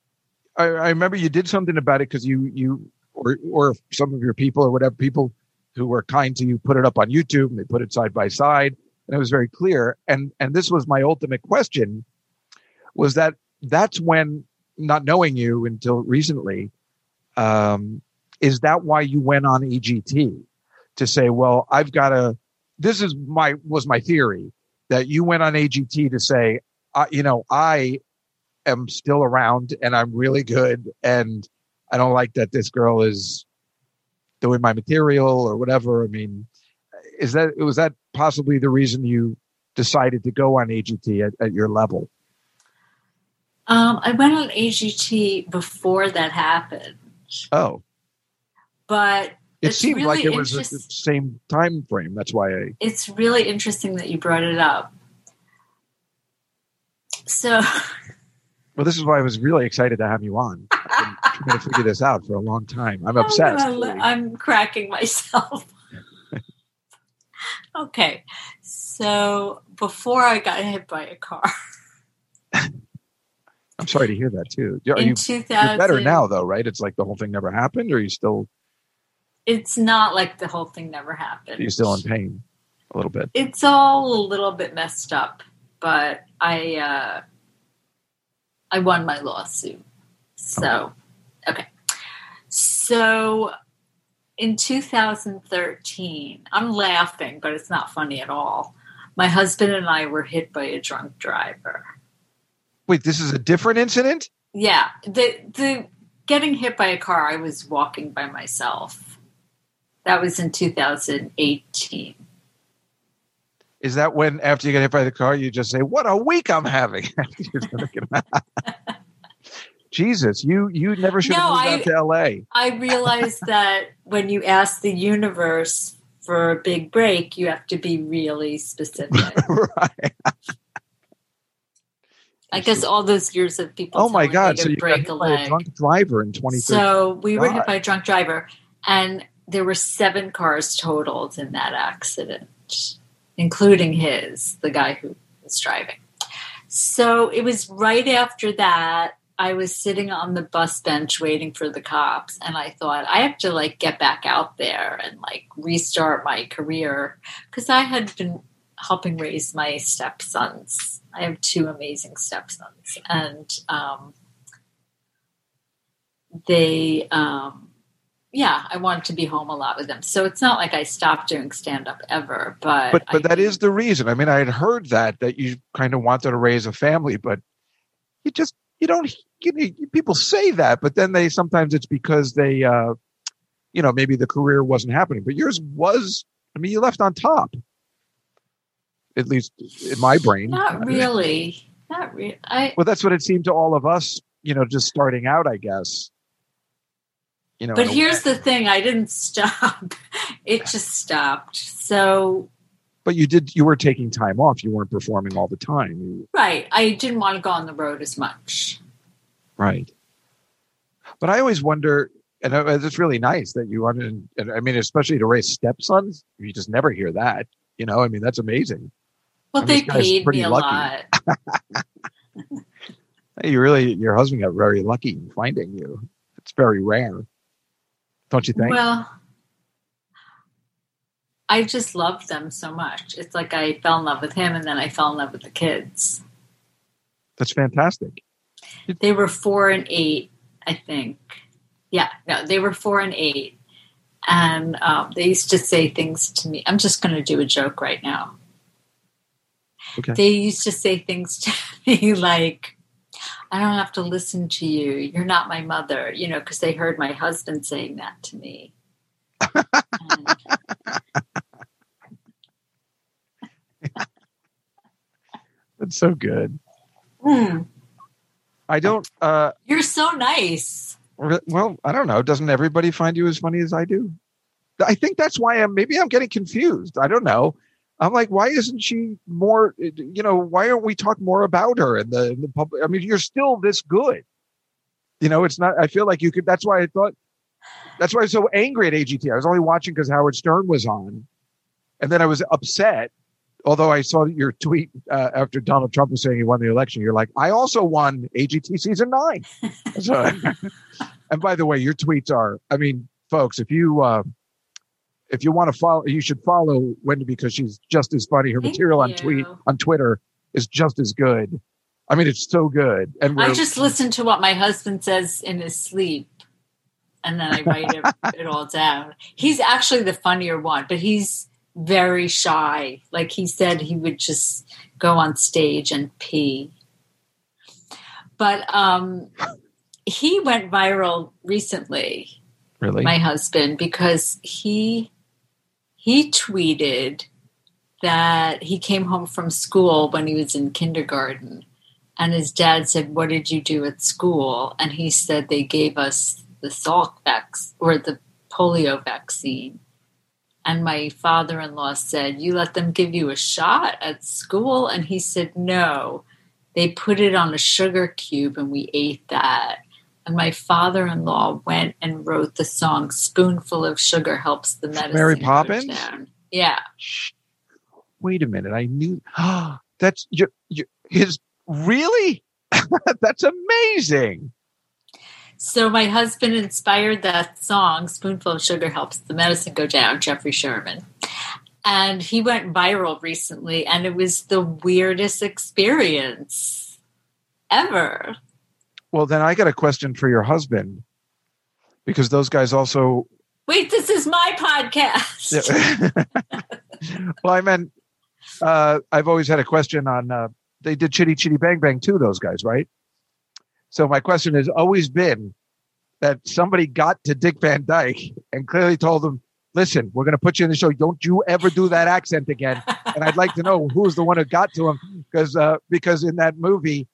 I, I remember you did something about it because you, you, or, or some of your people or whatever people who were kind to you put it up on YouTube and they put it side by side and it was very clear. And, and this was my ultimate question was that that's when not knowing you until recently, um, is that why you went on AGT to say, well, I've got to, this is my was my theory that you went on AGT to say, you know, I am still around and I'm really good, and I don't like that this girl is doing my material or whatever. I mean, is that was that possibly the reason you decided to go on AGT at, at your level? um, i went on agt before that happened Oh, but it seemed like it was the same time frame. That's why I. it's really interesting that you brought it up. So, *laughs* Well, this is why I was really excited to have you on. I've been trying to figure this out for a long time. I'm *laughs* obsessed. I'm, I'm cracking myself. Okay, so before I got hit by a car *laughs* I'm sorry to hear that too. Are in you 2000, you're better now though, right? It's like the whole thing never happened, or are you still It's not like the whole thing never happened. You're you still in pain a little bit? It's all a little bit messed up, but I uh, I won my lawsuit. So, okay. So in 2013, I'm laughing, but it's not funny at all. My husband and I were hit by a drunk driver. Wait, this is a different incident? Yeah, the the getting hit by a car, I was walking by myself. That was in 2018. Is that when after you get hit by the car, you just say, "What a week I'm having"? *laughs* *laughs* Jesus, you you never should have No, moved I- out to L.A. I realized *laughs* that when you ask the universe for a big break, you have to be really specific. *laughs* right? I guess all those years of people. Oh my God! So you got break hit a a drunk driver in 2013. So we were God. hit by a drunk driver, and there were seven cars totaled in that accident, including his, the guy who was driving. So it was right after that. I was sitting on the bus bench waiting for the cops, and I thought I have to like get back out there and like restart my career because I had been helping raise my stepsons. I have two amazing stepsons, and um, they um yeah i wanted to be home a lot with them so it's not like i stopped doing stand up ever but but but I, that is the reason. I mean, I had heard that that you kind of wanted to raise a family, but you just you don't. You know, people say that, but then they sometimes it's because they, uh you know, maybe the career wasn't happening. But yours was. I mean, you left on top. At least in my brain. not *laughs* really not really i Well, that's what it seemed to all of us. You know, just starting out, I guess. You know, but here's the thing i didn't stop *laughs* it just stopped so but you did. You were taking time off. You weren't performing all the time. Right i didn't want to go on the road as much Right. But I always wonder, and uh, it's really nice that you wanted, and I mean, especially to raise stepsons, you just never hear that. You know, I mean, that's amazing. well And they this paid pretty me a lucky. lot *laughs* *laughs* you really, your husband got very lucky in finding you. It's very rare, don't you think? well i just loved them so much it's like i fell in love with him and then i fell in love with the kids that's fantastic. They were four and eight, I think. Yeah, no, they were four and eight. And um, they used to say things to me. I'm just going to do a joke right now. Okay. They used to say things *laughs* to me like, I don't have to listen to you. You're not my mother, you know, because they heard my husband saying that to me. *laughs* That's so good. *laughs* Hmm, I don't. uh you're so nice. Well, I don't know. Doesn't everybody find you as funny as I do? I think that's why I'm. Maybe I'm getting confused. I don't know. I'm like, why isn't she more? You know, why aren't we talk more about her in the in the public? I mean, you're still this good. You know, it's not. I feel like you could. That's why I thought. That's why I was so angry at AGT. I was only watching because Howard Stern was on, and then I was upset. Although I saw your tweet uh, after Donald Trump was saying he won the election, you're like, I also won AGT season nine. *laughs* So, and by the way, your tweets are. I mean, folks, if you uh, if you want to follow, you should follow Wendy because she's just as funny. Her Thank material on tweet on Twitter is just as good. I mean, it's so good. And I just listen to what my husband says in his sleep, and then I write it, *laughs* it all down. He's actually the funnier one, but he's very shy. Like he said, he would just go on stage and pee. But um, he went viral recently really my husband because he he tweeted that he came home from school when he was in kindergarten and his dad said what did you do at school and he said they gave us the salk vax or the polio vaccine and my father-in-law said you let them give you a shot at school and he said no they put it on a sugar cube and we ate that and my father-in-law went and wrote the song "Spoonful of Sugar Helps the Medicine." Mary Go Poppins? Down. Yeah, Wait a minute. I knew. *gasps* that's you, you, his. Really? *laughs* that's amazing. So my husband inspired that song "Spoonful of Sugar Helps the Medicine Go Down." Jeffrey Sherman, and he went viral recently, and it was the weirdest experience ever. Well, then I got a question for your husband because those guys also. Wait, this is my podcast. *laughs* well, I meant uh, I've always had a question on. Uh, they did Chitty Chitty Bang Bang too. Those guys, right? So my question has always been that somebody got to Dick Van Dyke and clearly told him, listen, we're going to put you in the show. Don't you ever do that accent again. *laughs* And I'd like to know who's the one who got to him because uh, because in that movie,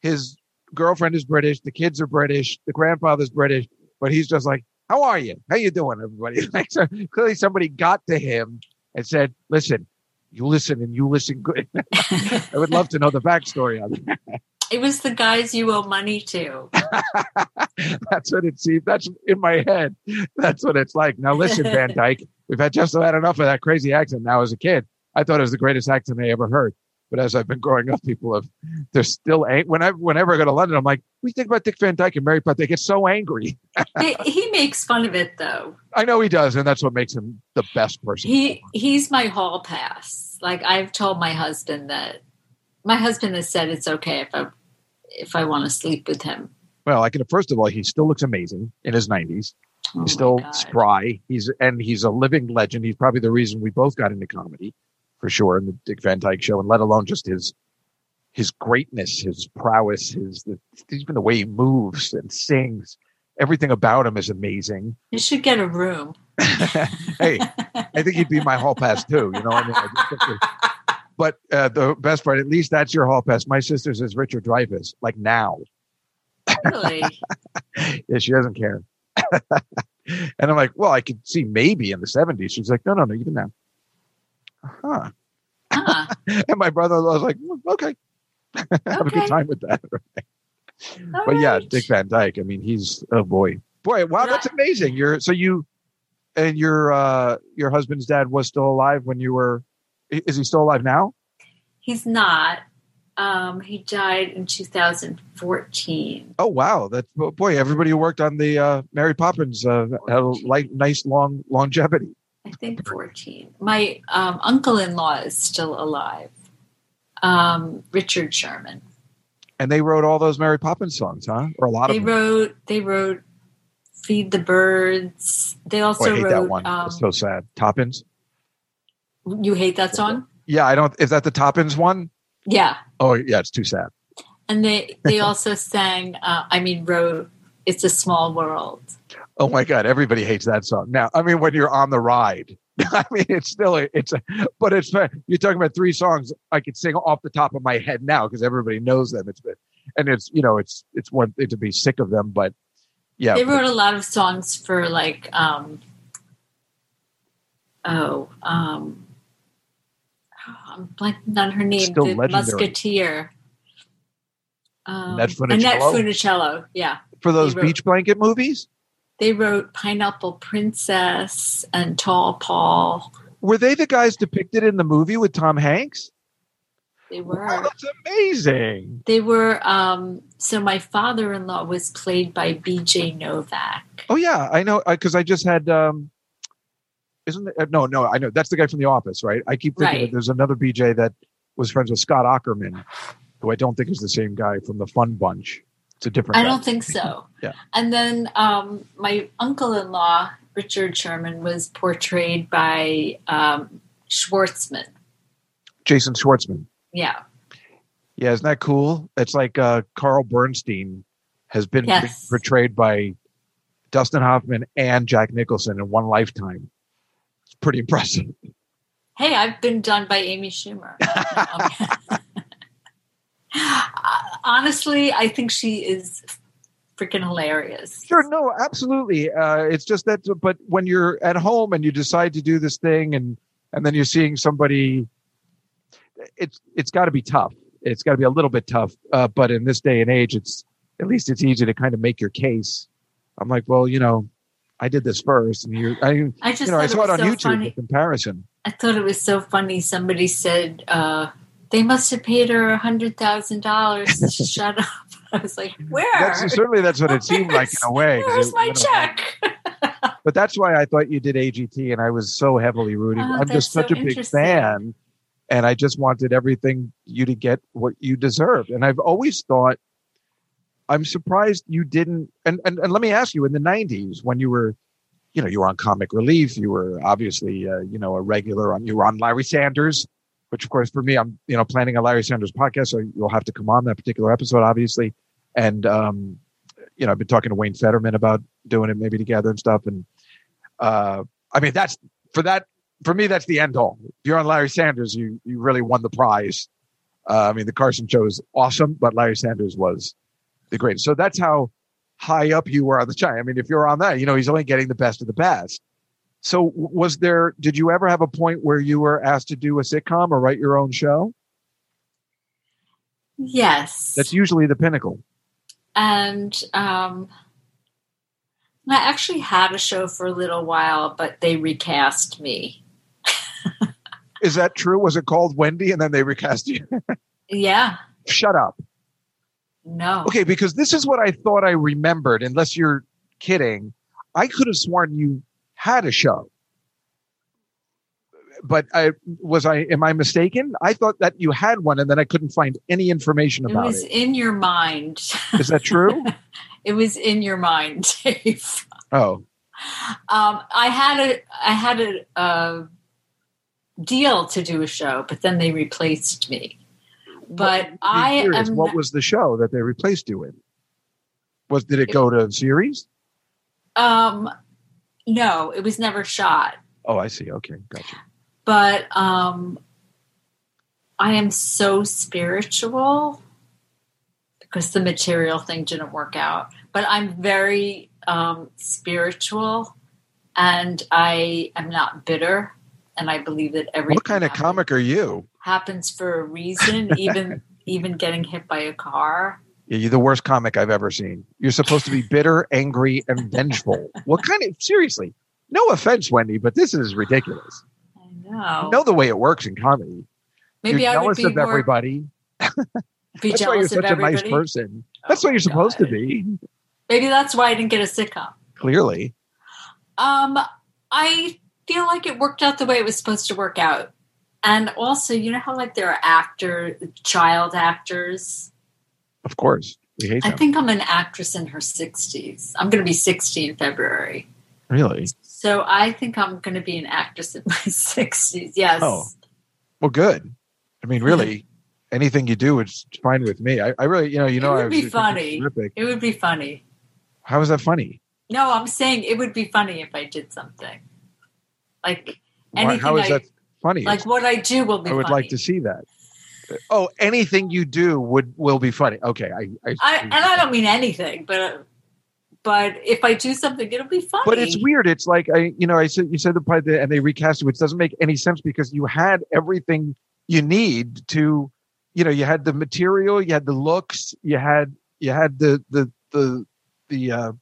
his girlfriend is British, the kids are British, the grandfather's British, but he's just like, "How are you? How you doing, everybody?" *laughs* Like, so clearly, somebody got to him and said, "Listen, you listen and you listen good." *laughs* I would love to know the backstory on that. It was the guys you owe money to. *laughs* That's what it seems. That's in my head. That's what it's like. Now, listen, *laughs* Van Dyke, we've had just about enough of that crazy accent. Now, as a kid, I thought it was the greatest accent I ever heard. But as I've been growing up, people have, they're still, ang- whenever, whenever I go to London, I'm like, we think about Dick Van Dyke and Mary Poppins. They get so angry. he, he makes fun of it though. I know he does. And that's what makes him the best person. He he's my hall pass. Like I've told my husband that my husband has said it's okay if I if I want to sleep with him. well, I can, first of all, he still looks amazing in his 90s. Oh He's still God. spry. He's, and he's a living legend. He's probably the reason we both got into comedy for sure in the Dick Van Dyke show, and let alone just his, his greatness, his prowess, his, the, even the way he moves and sings. Everything about him is amazing. You should get a room. *laughs* hey, I think he'd be my hall pass too. You know, what I mean, I just think that- *laughs* but uh, the best part, at least that's your hall pass. My sister's is Richard Dreyfuss, like now. Really? *laughs* Yeah, she doesn't care. *laughs* and I'm like, well, I could see maybe in the 70s. She's like, no, no, no, even now. Huh. Huh. *laughs* And my brother-in-law was like, "Mm, okay, have a good time with that. But yeah. Dick Van Dyke. I mean, he's oh boy, boy, wow, that's amazing. You're so you and your uh your husband's dad was still alive when you were. Is he still alive now? He's not. Um, he died in 2014. Oh wow, that's oh, boy. Everybody who worked on the uh, Mary Poppins uh, had a light, nice long longevity. I think 14. My um, uncle-in-law is still alive. Um, Richard Sherman. And they wrote all those Mary Poppins songs, huh? Or a lot They of them. wrote. They wrote. Feed the birds. They Oh, also I hate wrote. that one. Um, so sad. Tuppence. You hate that song? Yeah, I don't. Is that the Tuppence one? Yeah. Oh, yeah, it's too sad. And they they *laughs* also sang. Uh, I mean, wrote. It's a small world. Oh my God, everybody hates that song. Now, I mean, when you're on the ride, *laughs* I mean, it's still a, it's a, but it's you're talking about three songs I could sing off the top of my head now because everybody knows them. It's but and it's you know it's it's one thing to be sick of them, but yeah, They wrote a lot of songs for like. um Oh, um I'm blanking on her name. Still the legendary. Musketeer. Um, Annette Annette Funicello? Funicello. Yeah, for those wrote- beach blanket movies. they wrote Pineapple Princess and Tall Paul. Were they the guys depicted in the movie with Tom Hanks? They were. that's amazing. They were. Um, so my father-in-law was played by B.J. Novak. Oh yeah, I know because I just had. um Isn't it? uh, No, no, I know that's the guy from The Office, right? I keep thinking Right. that there's another BJ that was friends with Scott Aukerman, who I don't think is the same guy from the Fun Bunch. It's a different. I guy. don't think so. *laughs* Yeah. And then um, my uncle-in-law Richard Sherman was portrayed by um, Schwartzman. Jason Schwartzman. Yeah. Yeah, isn't that cool? It's like uh, Carl Bernstein has been Yes. portrayed by Dustin Hoffman and Jack Nicholson in one lifetime. Pretty impressive. Hey, I've been done by Amy Schumer. *laughs* *laughs* Honestly, I think she is freaking hilarious. Sure, no, absolutely. Uh, it's just that, but when you're at home and you decide to do this thing, and and then you're seeing somebody, it's it's got to be tough. It's got to be a little bit tough. Uh, but in this day and age, it's at least it's easy to kind of make your case. I'm like, well, you know, I did this first, and you, I, I just you know, I saw it it on so YouTube. funny. The comparison. I thought it was so funny. Somebody said uh, they must have paid her a hundred thousand dollars to *laughs* shut up. I was like, where? That's certainly that's what it *laughs* seemed like in a way. Where's it my check? *laughs* But that's why I thought you did AGT, and I was so heavily rooting. Oh, I'm just such so a big fan, and I just wanted everything you to get what you deserved. And I've always thought, I'm surprised you didn't. And and, and let me ask you, in the '90s, when you were, you know, you were on Comic Relief, you were obviously, uh, you know, a regular on. You were on Larry Sanders, which of course for me, I'm, you know, planning a Larry Sanders podcast, so you'll have to come on that particular episode, obviously. And um, you know, I've been talking to Wayne Federman about doing it maybe together and stuff. And uh, I mean, that's for that for me. That's the end all. If you're on Larry Sanders, you you really won the prize. Uh, I mean, the Carson show is awesome, but Larry Sanders was the greatest. So that's how high up you were on the chart. I mean, if you're on that, you know, he's only getting the best of the best. So was there, did you ever have a point where you were asked to do a sitcom or write your own show? Yes. That's usually the pinnacle. And um, I actually had a show for a little while, but they recast me. *laughs* Is that true? Was it called Wendy and then they recast you? *laughs* yeah. Shut up. No. Okay, because this is what I thought I remembered, unless you're kidding. I could have sworn you had a show. But I was I am I mistaken? I thought that you had one and then I couldn't find any information about It was it. Was in your mind. Is that true? *laughs* it was in your mind, Dave. oh. Um, I had a I had a, a deal to do a show, but then they replaced me. But I curious, am what was the show that they replaced you in? Was did it go to series? um no, it was never shot. Oh, I see. Okay, gotcha. But um I am so spiritual because the material thing didn't work out. But I'm very um spiritual and I am not bitter and I believe that every. What kind of comic are you? Happens for a reason, *laughs* even even getting hit by a car. Yeah, You're the worst comic I've ever seen. You're supposed to be bitter, angry, and vengeful. What kind of seriously? No offense, Wendy, but this is ridiculous. I know. You know the way it works in comedy. Maybe you're I would jealous be of everybody. *laughs* be That's why you're such a nice person. Oh That's what you're supposed to be. Maybe that's why I didn't get a sitcom. Clearly. Um, I feel like it worked out the way it was supposed to work out. And also, you know how like there are actor, child actors. Of course. We hate I them. think I'm an actress in her 60s. I'm going to be 60 in February. really? So I think I'm going to be an actress in *laughs* my 60s. Yes. Oh. Well, good. I mean, really, anything you do is fine with me. I, I really, you know, you know, it I would was be funny. It would be funny. How is that funny? No, I'm saying it would be funny if I did something. Like Why- anything how is I, that funny? like what I do will be I would funny. like to see that. Oh, anything you do would will be funny. Okay, I, I, I, and I don't mean anything, but but if I do something, it'll be funny. But it's weird. It's like I, you know, I said you said the part and they recast it, which doesn't make any sense because you had everything you need to, you know, you had the material, you had the looks, you had you had the the the the uh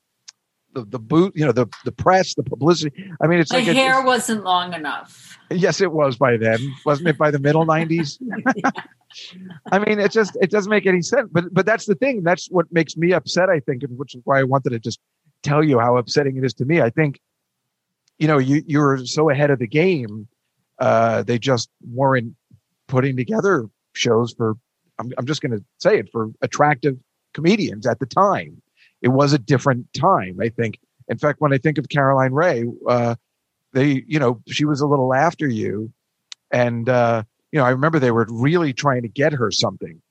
the, the boot, you know, the the press, the publicity. I mean, it's My like a- hair wasn't long enough. yes, it was by then, wasn't it? By the middle nineties. *laughs* I mean, it just it doesn't make any sense. But but that's the thing. That's what makes me upset. I think, and which is why I wanted to just tell you how upsetting it is to me. I think, you know, you you were so ahead of the game. Uh, they just weren't putting together shows for. I'm I'm just going to say it for attractive comedians at the time. It was a different time. I think. In fact, when I think of Caroline Rhea, uh, they you know she was a little after you, and. uh you know, I remember they were really trying to get her something,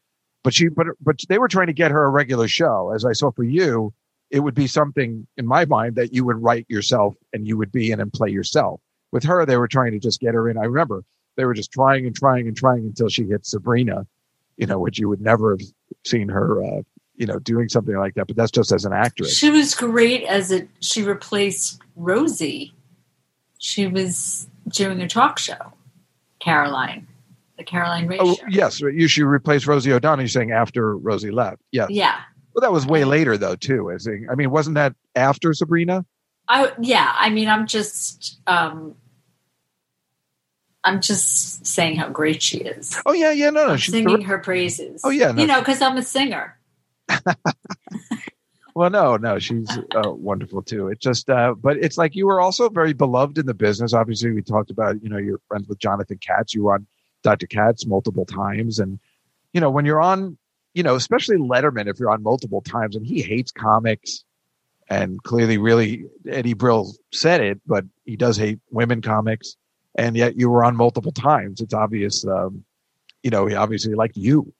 but she, but, but they were trying to get her a regular show. As I saw for you, it would be something in my mind that you would write yourself and you would be in and play yourself. With her, they were trying to just get her in. I remember they were just trying and trying and trying until she hit Sabrina, you know, which you would never have seen her, uh, you know, doing something like that. But that's just as an actress. She was great as a. She replaced Rosie. She was doing a talk show. Caroline, the Caroline Rhea Oh, show. yes. You should replace Rosie O'Donnell. You're saying after Rosie left. Yes. Yeah. Well, that was way later, though, too. I think. I mean, wasn't that after Sabrina? I yeah, I mean I'm just um I'm just saying how great she is. Oh yeah, yeah, no, no, I'm she's singing her praises. Oh, yeah, no, you know, because I'm a singer. *laughs* Well, no, no, she's uh, wonderful too. It's just, uh, but it's like you were also very beloved in the business. Obviously, we talked about, you know, you're friends with Jonathan Katz. You were on Dr. Katz multiple times, and you know, when you're on, you know, especially Letterman, if you're on multiple times, and he hates comics, and clearly, really, Eddie Brill said it, but he does hate women comics, and yet you were on multiple times. It's obvious, um, you know, he obviously liked you.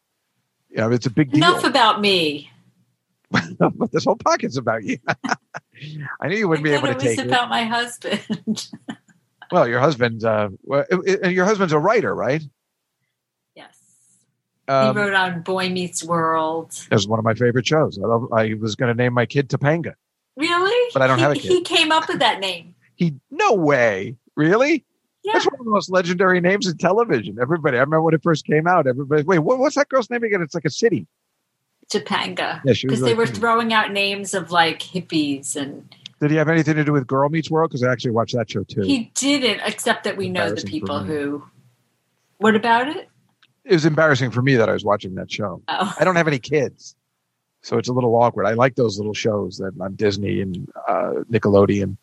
You know, it's a big deal. Enough about me. but *laughs* this whole pocket's about you. *laughs* I knew you wouldn't I be able to it was about my husband. *laughs* well, your husband's uh, well, it- it- your husband's a writer, right? Yes. Um, he wrote on Boy Meets World. it was one of my favorite shows. I, love, I was going to name my kid Topanga. Really? But I don't he, have a kid. He came up with that name. He no way, really? Yeah. That's one of the most legendary names in television. Everybody, I remember when it first came out. Everybody, wait, what, what's that girl's name again? It's like a city. Topanga. Yeah, Because they were throwing out names of like hippies and Did he have anything to do with Girl Meets World? Because I actually watched that show too. he didn't, except that we know the people who what about it? it was embarrassing for me that I was watching that show. Oh. I don't have any kids, so it's a little awkward. I like those little shows that on Disney and uh, Nickelodeon.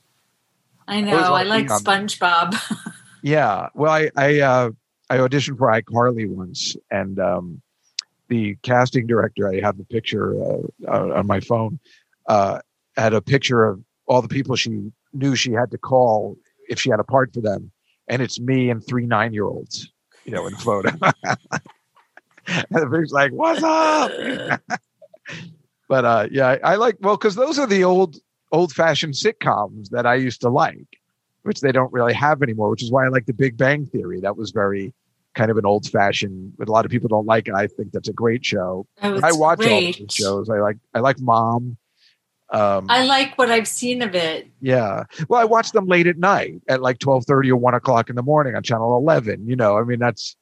I know. I like SpongeBob. *laughs* Yeah. Well, I I uh, I auditioned for iCarly once, and um, the casting director. I have the picture uh, on my phone. Uh, had a picture of all the people she knew she had to call if she had a part for them, and it's me and three nine year olds. You know, in the photo. *laughs* and the picture's like, "What's up?" *laughs* but uh, yeah, I, I like well because those are the old old fashioned sitcoms that I used to like which they don't really have anymore, which is why I like the Big Bang Theory. That was very kind of an old fashioned, but a lot of people don't like it. I think that's a great show. Oh, I watch all great. those shows. I like I like Mom. Um, I like what I've seen of it. yeah. Well, I watch them late at night at like twelve thirty or one o'clock in the morning on Channel Eleven. You know, I mean that's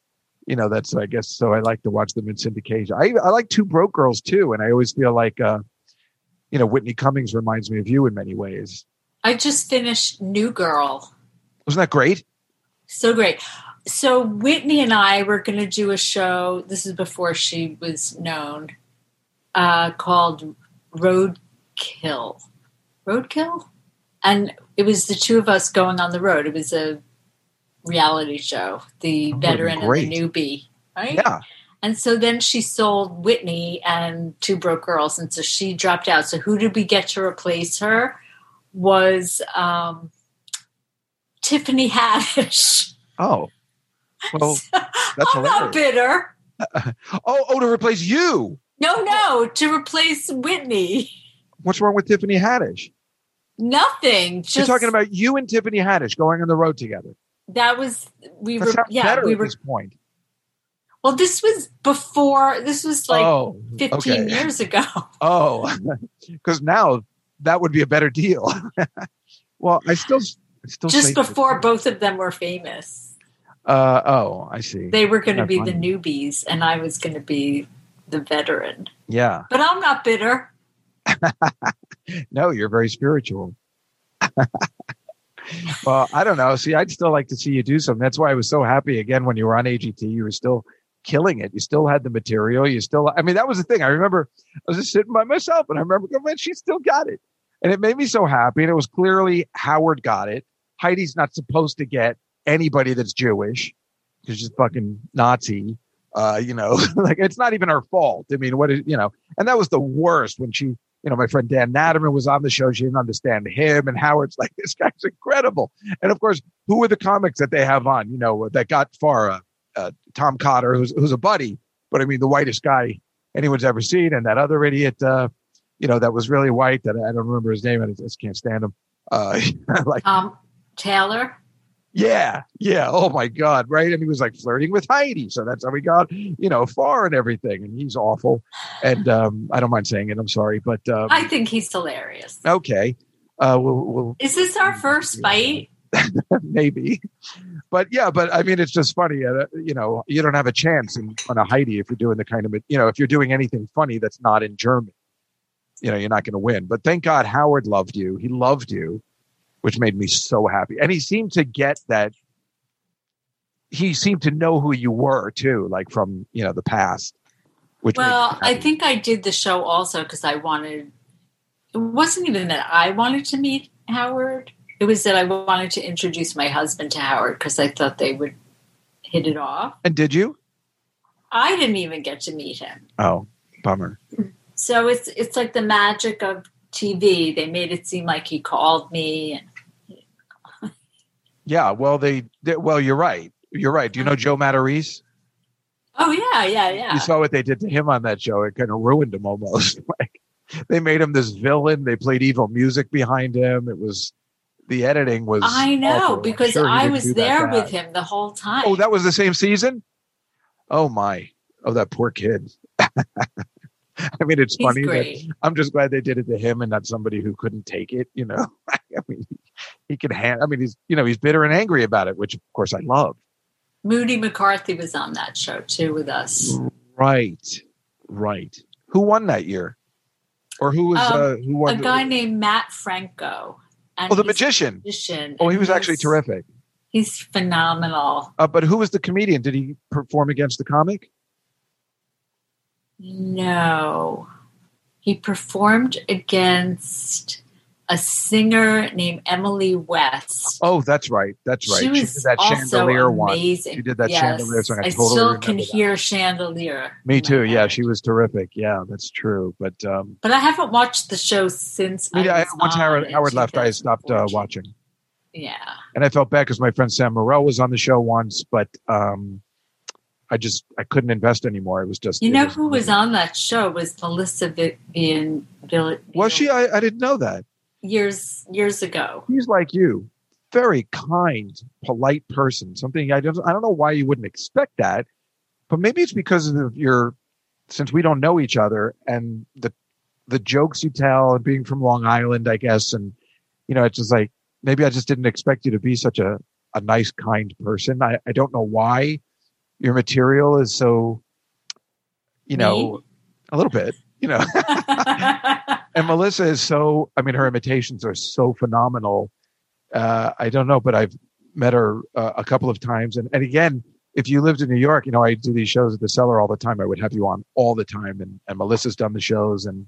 you know that's I guess so. I like to watch them in syndication. I I like Two Broke Girls too, and I always feel like uh, you know Whitney Cummings reminds me of you in many ways. I just finished New Girl. Wasn't that great? So great. So Whitney and I were going to do a show. This is before she was known, uh, called Roadkill. Roadkill, and it was the two of us going on the road. It was a reality show, the Oh, veteran and the newbie, right? Yeah. And so then she sold Whitney and Two Broke Girls, and so she dropped out. So who did we get to replace her? Was um, Tiffany Haddish. Oh. Well, *laughs* that's I'm not bitter. *laughs* Oh, oh, to replace you. No, no, to replace Whitney. What's wrong with Tiffany Haddish? Nothing. Just You're talking about you and Tiffany Haddish going on the road together. that was we That were yeah we at were this point. well this was before this was like oh, 15 okay. years ago. Oh, *laughs* because now that would be a better deal. *laughs* well, I still, I still Just before both of them were famous. Uh, oh, I see. They were going to be the newbies and I was going to be the veteran. yeah. But I'm not bitter. *laughs* No, you're very spiritual. *laughs* well, I don't know. See, I'd still like to see you do something. That's why I was so happy again when you were on AGT. You were still killing it. You still had the material. You still, I mean, that was the thing. I remember I was just sitting by myself and I remember going, man, she still got it. And it made me so happy. And it was clearly Howard got it. Heidi's not supposed to get anybody that's Jewish because she's fucking Nazi. Uh, you know, *laughs* like it's not even her fault. I mean, what is, you know, and that was the worst when she, you know, my friend Dan Naturman was on the show. She didn't understand him. And Howard's *laughs* like, this guy's incredible. And of course, who were the comics that they have on, you know, that got far? Uh, uh, Tom Cotter, who's, who's a buddy, but I mean, the whitest guy anyone's ever seen. And that other idiot, uh, you know, that was really white that I don't remember his name. I just can't stand him. Uh, *laughs* like, Um, Taylor. yeah, yeah. Oh my God, right? And he was like flirting with Heidi, so that's how we got, you know, far and everything. And he's awful. And um, I don't mind saying it. I'm sorry, but um, I think he's hilarious. okay, uh, we'll, we'll Is this our first fight? *laughs* maybe, but yeah, but I mean, it's just funny. Uh, you know, you don't have a chance in front of Heidi if you're doing the kind of, you know, if you're doing anything funny that's not in German. You know, you're not going to win. But thank God Howard loved you. He loved you, which made me so happy. And he seemed to get that. He seemed to know who you were too, like from you know the past. Which Well, I think I did the show also because I wanted. It wasn't even that I wanted to meet Howard. It was that I wanted to introduce my husband to Howard because I thought they would hit it off. And did you? I didn't even get to meet him. Oh, bummer. So it's it's like the magic of TV. They made it seem like he called me. And Yeah. Well, they, they. Well, you're right. You're right. Do you know uh-huh. Joe Matarese? oh yeah, yeah, yeah. You saw what they did to him on that show. It kind of ruined him almost. *laughs* like they made him this villain. They played evil music behind him. It was the editing was. I know awful. Because sure I was there with him the whole oh, time. Oh, that was the same season. Oh my! Oh, that poor kid. *laughs* *laughs* I mean, it's He's funny. That. I'm just glad they did it to him and not somebody who couldn't take it. You know, *laughs* I mean, he can hand. I mean, he's you know he's bitter and angry about it, which of course I love. Moody McCarthy was on that show too with us. Right, right. Who won that year, or who was Um, uh, who won? A guy named Matt Franco. And oh, the magician. magician, Oh, he was actually terrific. He's phenomenal. Uh, but who was the comedian? Did he perform against the comic? No. He performed against a singer named Emily West. Oh, that's right. That's right. She was did that also chandelier one. amazing. She did that yes. chandelier song. I I totally still can that. hear chandelier. Me too. Yeah, she was terrific. Yeah, that's true. But um, But I haven't watched the show since. I, once on Howard, Howard left, I stopped uh, watching, Yeah. and I felt bad because my friend Sam Morril was on the show once, but um, I just I couldn't invest anymore. It was just You know who was on that show was Melissa Villaseñor. Vill- Was she? I, I didn't know that. years years ago? He's like you, very kind, polite person. Something I don't I don't know why you wouldn't expect that, but maybe it's because of your since we don't know each other and the the jokes you tell and being from Long Island, I guess, and you know, it's just like maybe I just didn't expect you to be such a a nice, kind person. I I don't know why your material is so, you know, a little bit, you know. *laughs* and Melissa is so. I mean, her imitations are so phenomenal. Uh, I don't know, but I've met her uh, a couple of times, and and again, if you lived in New York, you know, I do these shows at the Cellar all the time. I would have you on all the time, and and Melissa's done the shows, and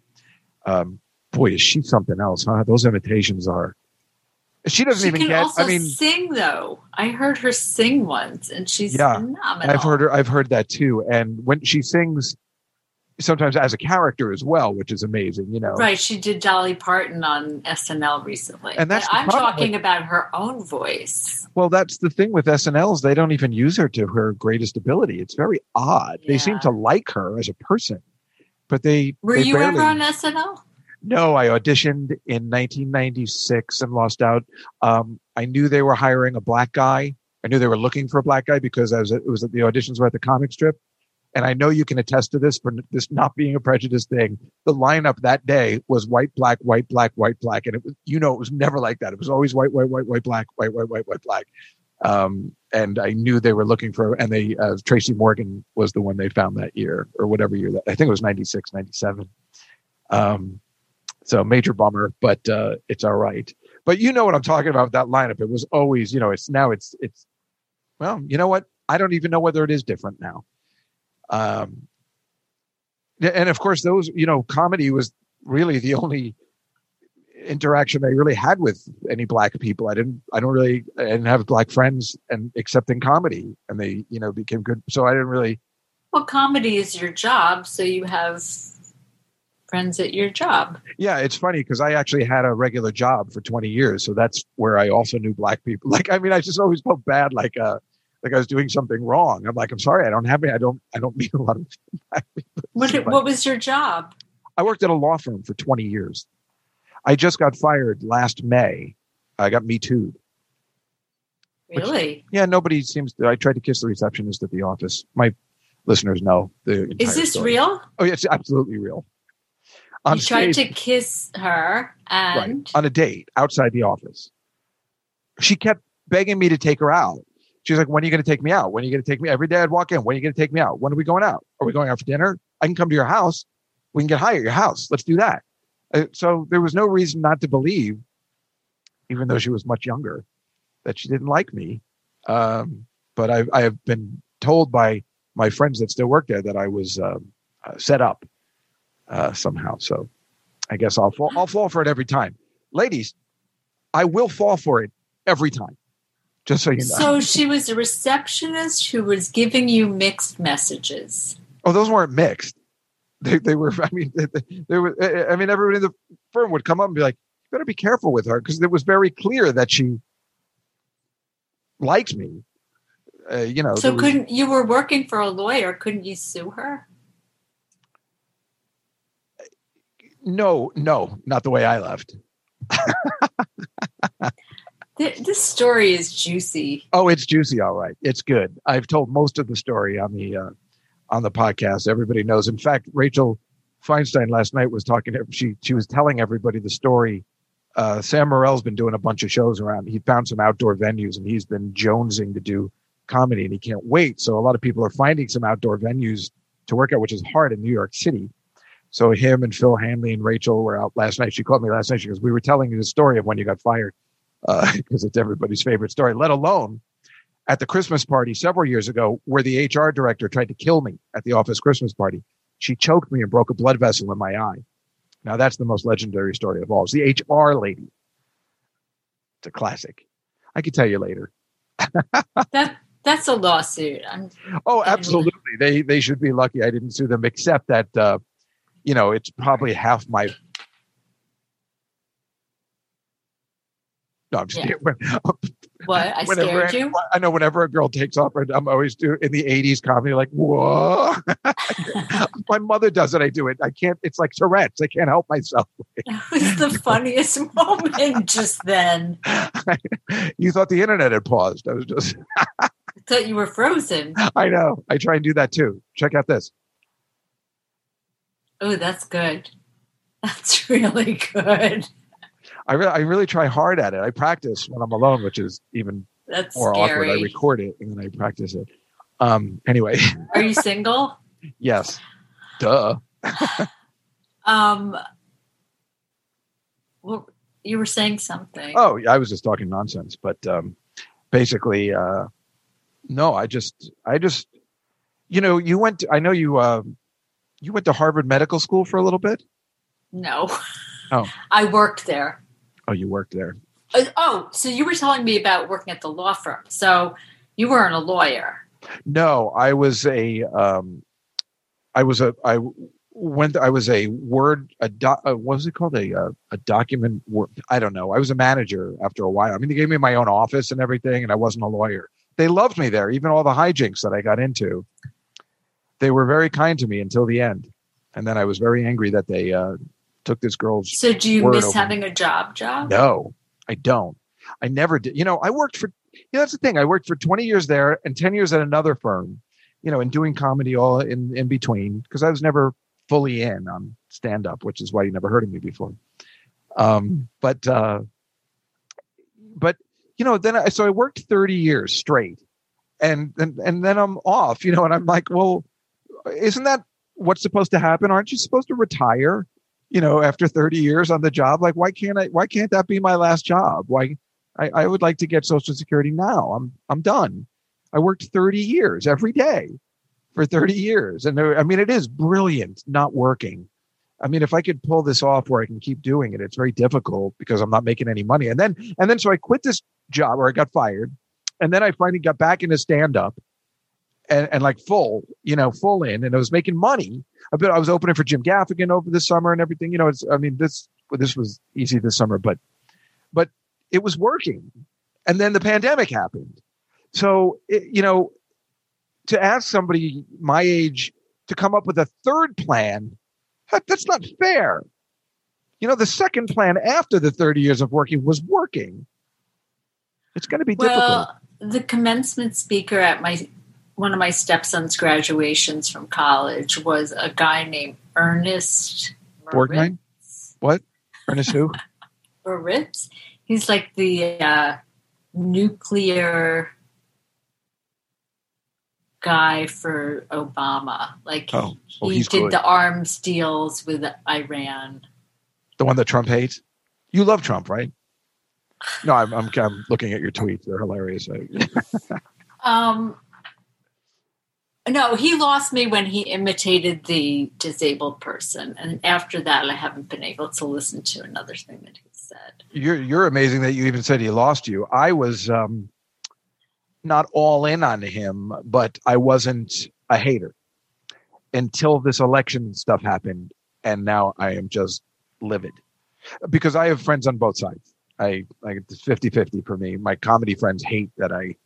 um, boy, is she something else, huh? Those imitations are. She doesn't she even can get. also I mean, sing though. I heard her sing once, and she's Yeah, phenomenal. I've heard her. I've heard that too. And when she sings, sometimes as a character as well, which is amazing. You know, Right, she did Dolly Parton on SNL recently. And that's But I'm problem talking about her own voice. Well, that's the thing with SNLs. They don't even use her to her greatest ability. It's very odd. They seem to like her as a person, but they. Were they you barely, ever on SNL? No, I auditioned in 1996 and lost out. Um, I knew they were hiring a black guy. I knew they were looking for a black guy because I was, it was the auditions were at the comic strip. And I know you can attest to this for this not being a prejudice thing. The lineup that day was white, black, white, black, white, black. And it was, you know, it was never like that. It was always white, white, white, white, black, white, white, white, white, black. Um, and I knew they were looking for, and they, uh, Tracy Morgan was the one they found that year or whatever year that, I think it was 96, 97. Um, so major bummer, but, uh, it's all right. But you know what I'm talking about with that lineup. It was always, you know, it's now it's, it's, well, you know what? I don't even know whether it is different now. Um, and of course, those you know, comedy was really the only interaction I really had with any black people. I didn't, I don't really, I didn't have black friends, and except in comedy, and they, you know, became good. So I didn't really. Well, comedy is your job, so you have friends at your job. Yeah, it's funny because I actually had a regular job for 20 years, so that's where I also knew black people. *laughs* Like, I mean, I just always felt bad, like, uh, like I was doing something wrong. I'm like, I'm sorry, I don't have any. I don't, I don't *laughs* meet a lot of black people. What, But- what was your job? I worked at a law firm for 20 years. I just got fired last May. I got me too. Which- Really? Yeah, nobody seems to. I tried to kiss the receptionist at the office. My listeners know the. Is this story. real? Oh, yeah, it's absolutely real. On you tried stage, to kiss her, right, and on a date outside the office. She kept begging me to take her out. She was like, "When are you going to take me out? When are you going to take me?" Every day I'd walk in. When are you going to take me out? When are we going out? Are we going out for dinner? I can come to your house. We can get high at your house. Let's do that. Uh, so there was no reason not to believe, even though she was much younger, that she didn't like me. Um, but I, I have been told by my friends that still work there that I was um, uh, set up uh, somehow. So I guess I'll fall, I'll fall for it every time. Ladies, I will fall for it every time. Just so you know. so she was a receptionist who was giving you mixed messages. oh, those weren't mixed. They, they were. *laughs* I mean, they, they were. I mean, everybody in the firm would come up and be like, "You better be careful with her," because it was very clear that she liked me. Uh, you know. So couldn't you were working for a lawyer? Couldn't you sue her? No, no, not the way I left. This story is juicy. Oh, it's juicy, all right. It's good. I've told most of the story on the uh, on the podcast. Everybody knows. In fact, Rachel Feinstein last night was talking. To, she she was telling everybody the story. Uh, Sam Morril's been doing a bunch of shows around. He found some outdoor venues, and he's been jonesing to do comedy, and he can't wait. So a lot of people are finding some outdoor venues to work at, which is hard in New York City. So him and Phil Hanley and Rachel were out last night. She called me last night. She goes, "We were telling you the story of when you got fired." *laughs* because it's everybody's favorite story, let alone at the Christmas party several years ago, where the HR director tried to kill me at the office Christmas party. She choked me and broke a blood vessel in my eye. Now, that's the most legendary story of all. It's the HR lady. It's a classic. I could tell you later. *laughs* That that's a lawsuit. I'm Oh, absolutely. They they should be lucky I didn't sue them, except that uh, you know, it's probably half my No, I'm just Yeah. *laughs* what I Whenever- scared you. I know whenever a girl takes off, I'm always do in the '80s comedy, like whoa. *laughs* *laughs* My mother does it. I do it. I can't. It's like Tourette's. I can't help myself. That was the funniest moment just then. you thought the internet had paused. I was just. I thought you were frozen. I know. I try and do that too. Check out this. Oh, that's good. That's *laughs* really good. I really, I really try hard at it. I practice when I'm alone, which is even That's more awkward. I record it and then I practice it. Um. Anyway, Are you single? *laughs* yes. Duh. *laughs* Um. Well, you were saying something. Oh, yeah, I was just talking nonsense, but um, basically, uh, no, I just, I just, you know, you went. To, I know you, uh, you went to Harvard Medical School for a little bit. No. Oh. *laughs* I worked there. Oh, you worked there. Uh, Oh, so you were telling me about working at the law firm. So you weren't a lawyer. No, I was a, um, I was a, I went. I was a word. A doc, uh, what was it called? A uh, a document. wor- I don't know. I was a manager after a while. I mean, they gave me my own office and everything, and I wasn't a lawyer. They loved me there, even all the hijinks that I got into. They were very kind to me until the end, and then I was very angry that they uh, took this girl's So do you miss having a job job? no, I don't. I never did. You know, I worked for, you know, that's the thing. I worked for 20 years there and 10 years at another firm, you know, and doing comedy all in, in between because I was never fully in on stand up, which is why you never heard of me before. Um, but, uh, but, you know, then I, so I worked 30 years straight and, and, and then I'm off, you know, and I'm like, well, isn't that what's supposed to happen? Aren't you supposed to retire? you know, after 30 years on the job, like why can't I why can't that be my last job? Why I, I would like to get social security now. I'm I'm done. I worked 30 years every day for 30 years. And there, I mean it is brilliant not working. I mean, if I could pull this off where I can keep doing it, it's very difficult because I'm not making any money. And then and then so I quit this job or I got fired. And then I finally got back into stand up and, and like full, you know, full in, and I was making money. I bet I was opening for Jim Gaffigan over the summer and everything. You know, it's I mean this this was easy this summer, but but it was working. And then the pandemic happened. So it, you know, to ask somebody my age to come up with a third plan, that, that's not fair. You know, the second plan after the 30 years of working was working. It's going to be difficult. Well, the commencement speaker at my one of my stepson's graduations from college was a guy named Ernest Borgnine? What? Ernest who? *laughs* Moniz. He's like the uh, nuclear guy for Obama. Like Oh, he did good. the arms deals with Iran. The one that Trump hates? You love Trump, right? No, I'm, I'm, I'm looking at your tweets. They're hilarious. *laughs* Um, no, he lost me when he imitated the disabled person, and after that, I haven't been able to listen to another thing that he said. You're you're amazing that you even said he lost you. I was um, not all in on him, but I wasn't a hater until this election stuff happened, and now I am just livid because I have friends on both sides. I like it's 50-50 for me. My comedy friends hate that I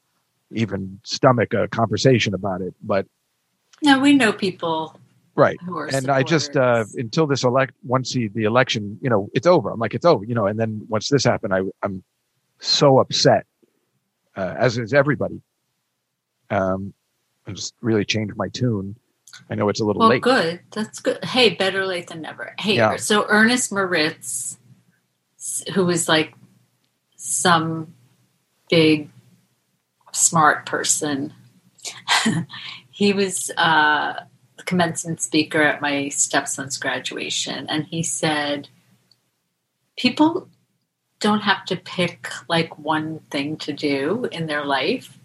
even stomach a conversation about it, but No, we know people right. who are. and I just uh, until this elect once he, the election, you know, it's over. I'm like, it's over, you know. And then once this happened, I, I'm so upset, uh, as is everybody. Um, I just really changed my tune. I know it's a little Well, late. good. That's good. Hey, better late than never. Hey, Yeah. so Ernest Moniz, who was like some big smart person, *laughs* he was uh, the commencement speaker at my stepson's graduation, and he said, "People don't have to pick like one thing to do in their life.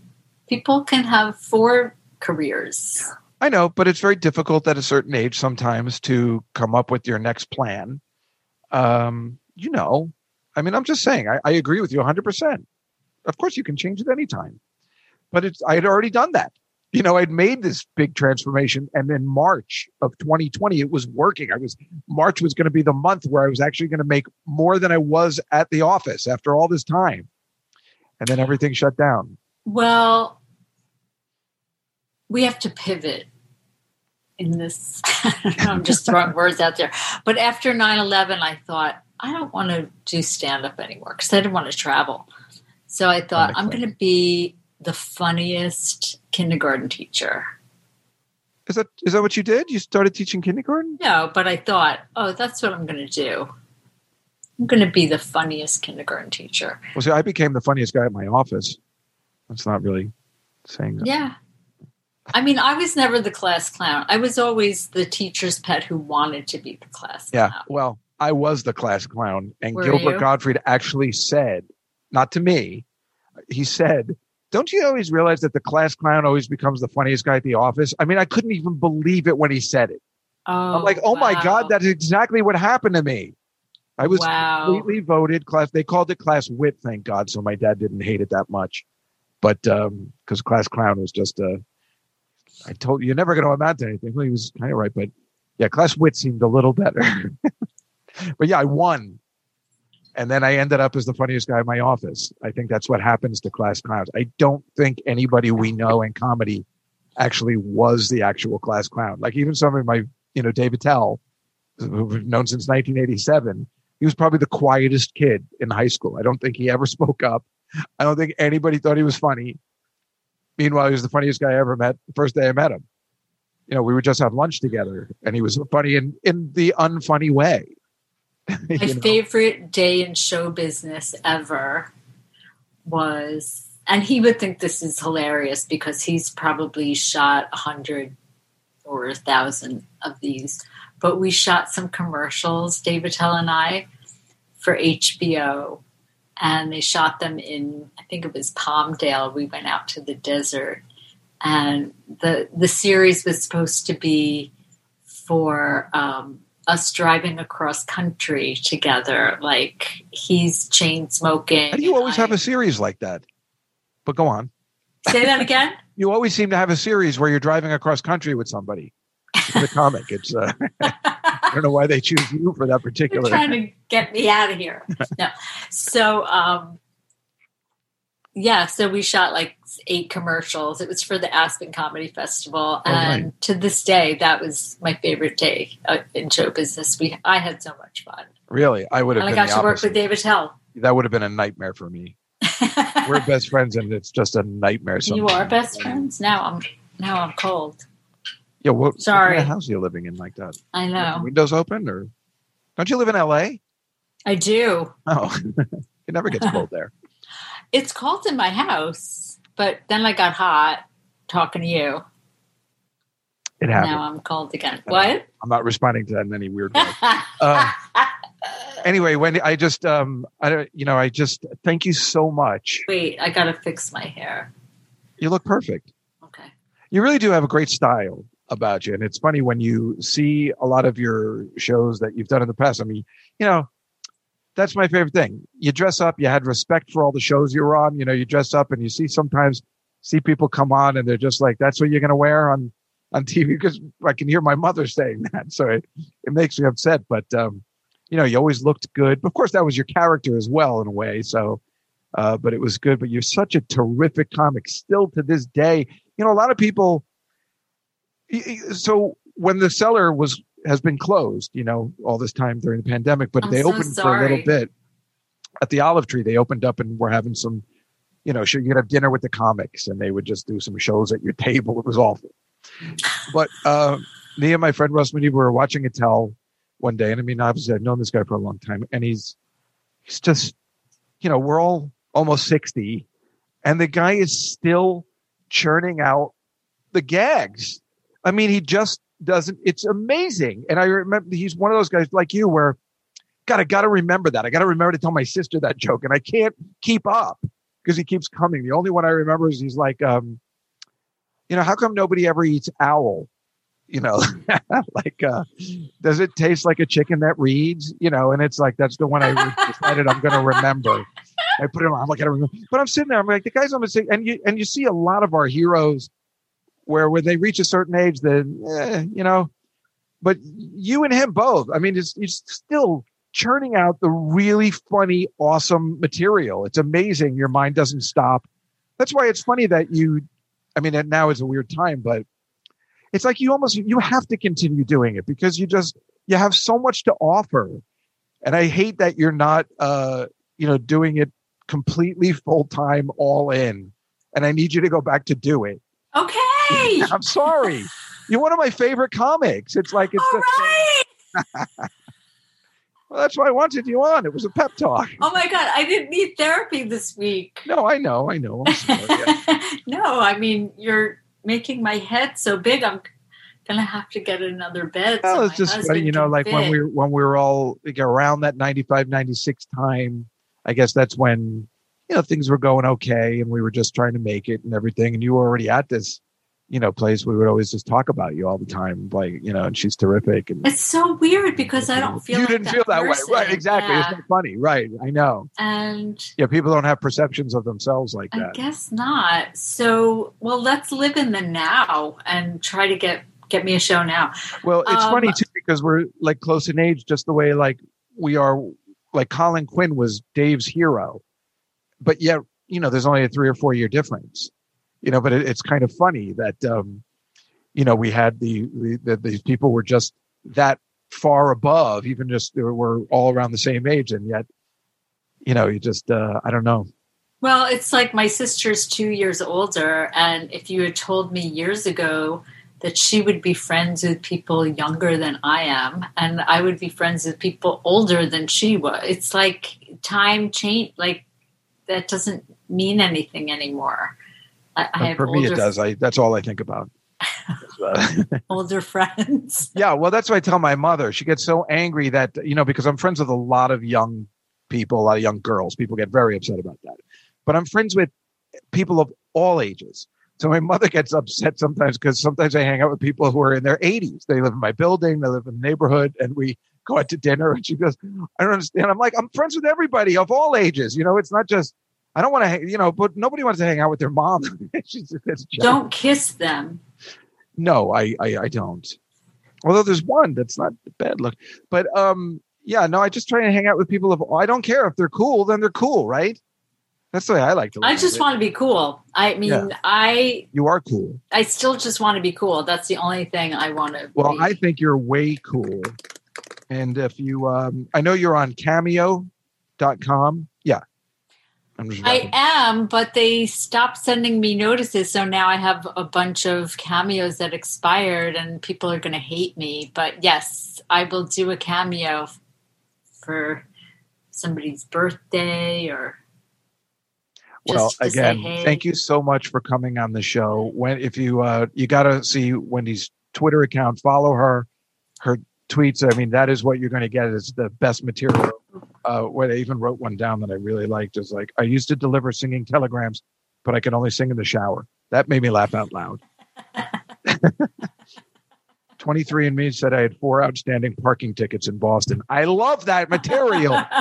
People can have four careers." I know, but it's very difficult at a certain age sometimes to come up with your next plan. Um, you know, I mean, I'm just saying, I, I agree with you 100%. Of course, you can change it anytime, but it's, I had already done that. You know, I'd made this big transformation, and in March of 2020, it was working. I was March was going to be the month where I was actually going to make more than I was at the office after all this time, and then everything shut down. Well, we have to pivot in this. *laughs* I'm just throwing *laughs* words out there. But after 9 11, I thought, I don't want to do stand up anymore because I didn't want to travel. So I thought, I'm going to be the funniest kindergarten teacher. Is that is that what you did? You started teaching kindergarten? No, but I thought, oh, that's what I'm going to do. I'm going to be the funniest kindergarten teacher. Well, see, I became the funniest guy at my office. That's not really saying that. Yeah. I mean, I was never the class clown. I was always the teacher's pet who wanted to be the class Yeah. clown. Well, I was the class clown, and Were Gilbert you? Gottfried actually said, not to me, he said, "Don't you always realize that the class clown always becomes the funniest guy at the office?" I mean, I couldn't even believe it when he said it. Oh, I'm like, "Oh, oh my god, that's exactly what happened to me." I was wow. completely voted class. They called it class wit, thank God, so my dad didn't hate it that much. But um, because class clown was just a, I told you, you're never going to amount to anything. Well, he was kind of right, but yeah, class wit seemed a little better. *laughs* but yeah, I won, and then I ended up as the funniest guy in my office. I think that's what happens to class clowns. I don't think anybody we know in comedy actually was the actual class clown. Like even some of my, you know, Dave Attell, who we've known since 1987 he was probably the quietest kid in high school. I don't think he ever *laughs* spoke up. I don't think anybody thought he was funny. Meanwhile, he was the funniest guy I ever met the first day I met him. You know, we would just have lunch together and he was funny in, in the unfunny way. *laughs* My know? favorite day in show business ever was, and he would think this is hilarious because he's probably shot a hundred or a thousand of these. But we shot some commercials, Dave Attell and I, for HBO, and they shot them in, I think it was Palmdale. We went out to the desert, and the the series was supposed to be for um, us driving across country together. Like he's chain smoking. How do you always and have a series like that? But go on. say that again? *laughs* You always seem to have a series where you're driving across country with somebody. It's a comic. It's uh, *laughs* I don't know why they choose you for that particular. trying to get me out of here. *laughs* No. So, um, yeah, so we shot like eight commercials. It was for the Aspen Comedy Festival, Oh, and right. to this day, that was my favorite day uh, in show business. We I had so much fun, Really, I would have and I got to work with Dave Attell. That would have been a nightmare for me. *laughs* We're best friends, and it's just a nightmare. you are best friends now. I'm now I'm cold. Yeah, what, Sorry. what kind of house are you living in like that? I know. Windows open, or don't you live in L.A.? I do. Oh, *laughs* it never gets cold there. It's cold in my house, but then I got hot talking to you. It happens. Now I'm cold again. What? I'm not responding to that in any weird way. Uh, *laughs* anyway, Wendy, I just, um, I don't, you know, I just thank you so much. Wait, I gotta fix my hair. You look perfect. Okay. You really do have a great style about you, and it's funny when you see a lot of your shows that you've done in the past. I mean, you know, that's my favorite thing. You dress up. You had respect for all the shows you were on. You know, you dress up, and you see sometimes see people come on, and they're just like, "That's what you're going to wear on on TV." Because *laughs* I can hear my mother saying *laughs* that, so it, it makes me upset. But um, you know, you always looked good. Of course, that was your character as well in a way. So, uh, but it was good. But you're such a terrific comic still to this day. You know, a lot of people. So when the Cellar was has been closed, you know, all this time during the pandemic, but I'm they so opened for a little bit. at the Olive Tree, they opened up and were having some, you know, sure you could have dinner with the comics, and they would just do some shows at your *laughs* table. It was awful. But uh, me and my friend Russ Mooney were watching Attell one day, and I mean, obviously, I've known this guy for a long time, and he's he's just, you know, we're all almost sixty, and the guy is still churning out the gags. I mean, he just doesn't. It's amazing, and I remember he's one of those guys like you where. God, I got to remember that. I got to remember to tell my sister that joke, and I can't keep up because he keeps coming. The only one I remember is he's like, um, you know, how come nobody ever eats owl? You know, *laughs* like, uh, does it taste like a chicken that reads? You know, and it's like that's the one I decided I'm going to remember. I put it on. I'm like, I don't remember. But I'm sitting there. I'm like, the guy's on the same, and you and you see a lot of our heroes where when they reach a certain age, then eh, you know. But you and him both. I mean, it's, it's still churning out the really funny, awesome material. It's amazing. Your mind doesn't stop. That's why it's funny that you, I mean, now is a weird time, but it's like you almost, you have to continue doing it because you just, you have so much to offer. And I hate that you're not, uh, you know, doing it completely full time, all in. And I need you to go back to do it. Okay. *laughs* I'm sorry. You're one of my favorite comics. It's like it's All the- right. *laughs* well, that's why I wanted you on. It was a pep talk. Oh my God. I didn't need therapy this week. No, I know, I know. Sorry. *laughs* Yeah. no, I mean, you're making my head so big. I'm going to have to get another bed. so Well, it's just funny, you know, like when we were when we were all like around that 95, 96 time. I guess that's when you know things were going okay, and we were just trying to make it and everything. And you were already at this, you know, place. We would always just talk about you all the time, like you know, and she's terrific. And It's so weird because I don't feel you like didn't feel that person. way, right? Exactly. Yeah. It's not funny, right? I know. And Yeah, people don't have perceptions of themselves like that. I guess not. So, well, let's live in the now and try to get get me a show now. Well, it's Um, funny too because we're like close in age, just the way like we are. Like Colin Quinn was Dave's hero, but yet you know there's only a three or four year difference. You know, but it, it's kind of funny that um, you know we had the, the, the these people were just that far above, even just they were all around the same age, and yet you know you just uh, I don't know. Well, it's like my sister's two years older, and if you had told me years ago that she would be friends with people younger than I am, and I would be friends with people older than she was, it's like time change. Like that doesn't mean anything anymore. I, I have for me, it does. I that's all I think about. *laughs* Older friends. *laughs* Yeah, well, that's what I tell my mother. She gets so angry that you know because I'm friends with a lot of young people, a lot of young girls. People get very upset about that. But I'm friends with people of all ages. So my *laughs* mother gets upset sometimes because sometimes I hang out with people who are in their 80s. They live in my building, they live in the neighborhood, and we go out to dinner. And she goes, "I don't understand." I'm like, "I'm friends with everybody of all ages. You know, it's not just." I don't want to, you know, but nobody wants to hang out with their mom. *laughs* Don't kiss them. no, I, I I don't. Although there's one that's not bad look, but um, yeah, no, I just try and hang out with people of. I don't care if they're cool, then they're cool, right? That's the way I like to. I just want to be cool. I mean, Yeah. I You are cool. I still just want to be cool. That's the only thing I want to. Well, be. I think you're way cool. And if you, um, I know you're on Cameo.com. I'm just. I am, but they stopped sending me notices, so now I have a bunch of cameos that expired, and people are going to hate me. But yes, I will do a cameo for somebody's birthday or. well, just say again, hey. thank you so much for coming on the show. When if you uh, you got to see Wendy's Twitter account, follow her, her tweets. I mean, that is what you're going to get. Is the best material. Uh, what I even wrote one down that I really liked is like I used to deliver singing telegrams, but I can only sing in the shower. That made me laugh out loud. *laughs* 23 and me said I had four outstanding parking tickets in Boston. I love that material. *laughs*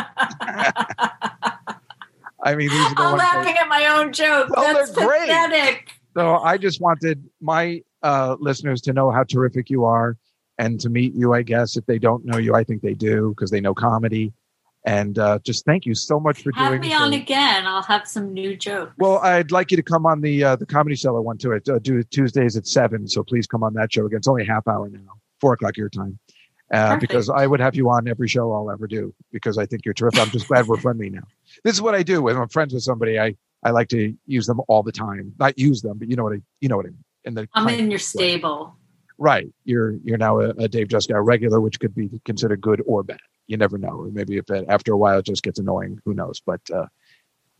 I mean, these are the I'm ones that- laughing at my own joke. Well, That's they're great. So I just wanted my uh, listeners to know how terrific you are and to meet you, I guess. If they don't know you, I think they do because they know comedy. And uh, just thank you so much for Have doing me it. on again. I'll have some new jokes. Well, I'd like you to come on the uh, the Comedy Cellar one to it. Uh, do Tuesdays at seven. So please come on that show again. It's only a half hour now, four o'clock your time. uh, because I would have you on every show I'll ever do because I think you're terrific. I'm just glad we're friendly now. This is what I do when I'm friends with somebody. I I like to use them all the time. Not use them, but you know what I you know what I mean. In the I'm in your stable. Right. You're you're now a, a Dave Juskow regular, which could be considered good or bad. You never know. Or maybe if it, after a while it just gets annoying, who knows? But uh,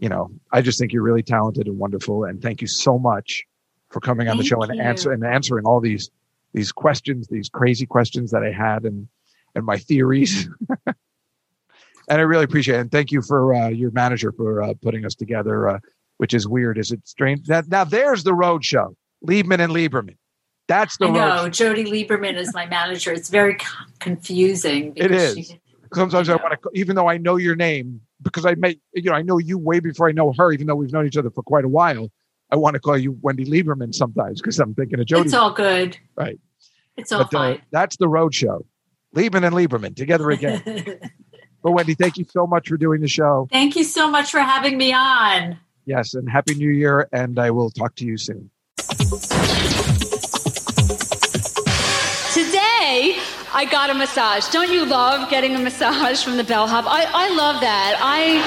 you know, I just think you're really talented and wonderful. And thank you so much for coming on Thank the show and answer and answering all these these questions, these crazy questions that I had and and my theories. *laughs* and I really appreciate it. And thank you for uh, your manager for uh, putting us together, uh, which is weird. Is it strange? That now there's the road show. Liebman and Lieberman. That's the know Jody Lieberman is my manager. It's very confusing. It is. she- sometimes I want to, even though I know your name, because I may, you know, I know you way before I know her, even though we've known each other for quite a while. I want to call you Wendy Lieberman sometimes because I'm thinking of Jody. it's all good. Right. It's all But uh, that's the road show. Liebman and Lieberman together again. fine. *laughs* but Wendy, thank you so much for doing the show. Thank you so much for having me on. Yes, and happy New Year, and I will talk to you soon. I got a massage. Don't you love getting a massage from the bellhop? I, I love that. I.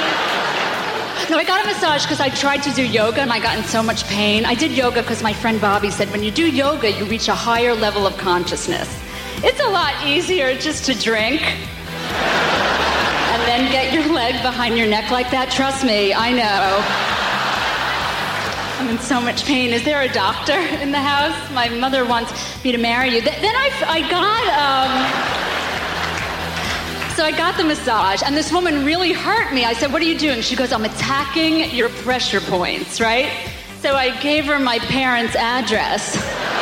No, I got a massage because I tried to do yoga and I got in so much pain. I did yoga because my friend Bobby said when you do yoga, you reach a higher level of consciousness. It's a lot easier just to drink and then get your leg behind your neck like that. Trust me, I know. I'm in so much pain. Is there a doctor *laughs* in the house? My mother wants me to marry you. Th- then I, I got, um, so I got the massage, and this woman really hurt me. I said, What are you doing? She goes, I'm attacking your pressure points, right? So I gave her my parents' address. *laughs*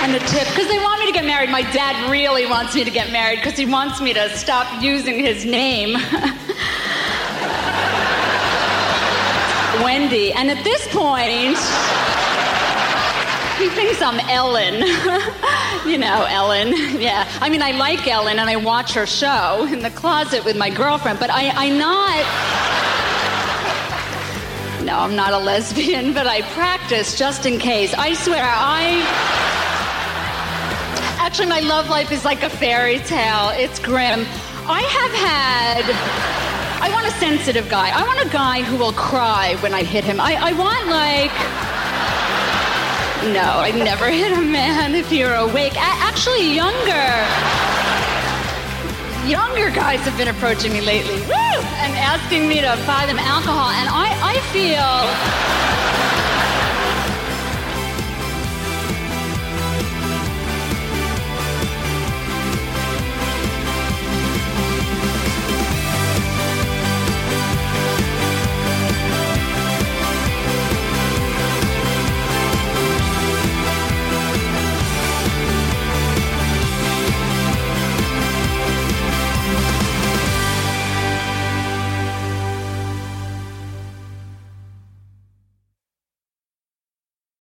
And a tip, because they want me to get married. My dad really wants me to get married because he wants me to stop using his name. *laughs* Wendy. And at this point, he thinks I'm Ellen. *laughs* you know, Ellen. *laughs* Yeah. I mean, I like Ellen and I watch her show in the closet with my girlfriend, but I, I'm not. No, I'm not a lesbian, *laughs* but I practice just in case. I swear, I. Actually, my love life is like a fairy tale. It's grim. I have had. I want a sensitive guy. I want a guy who will cry when I hit him. I, I want, like. No, I never *laughs* hit a man if you're awake. A- actually, younger. Younger guys have been approaching me lately. Woo! And asking me to buy them alcohol. And I, I feel.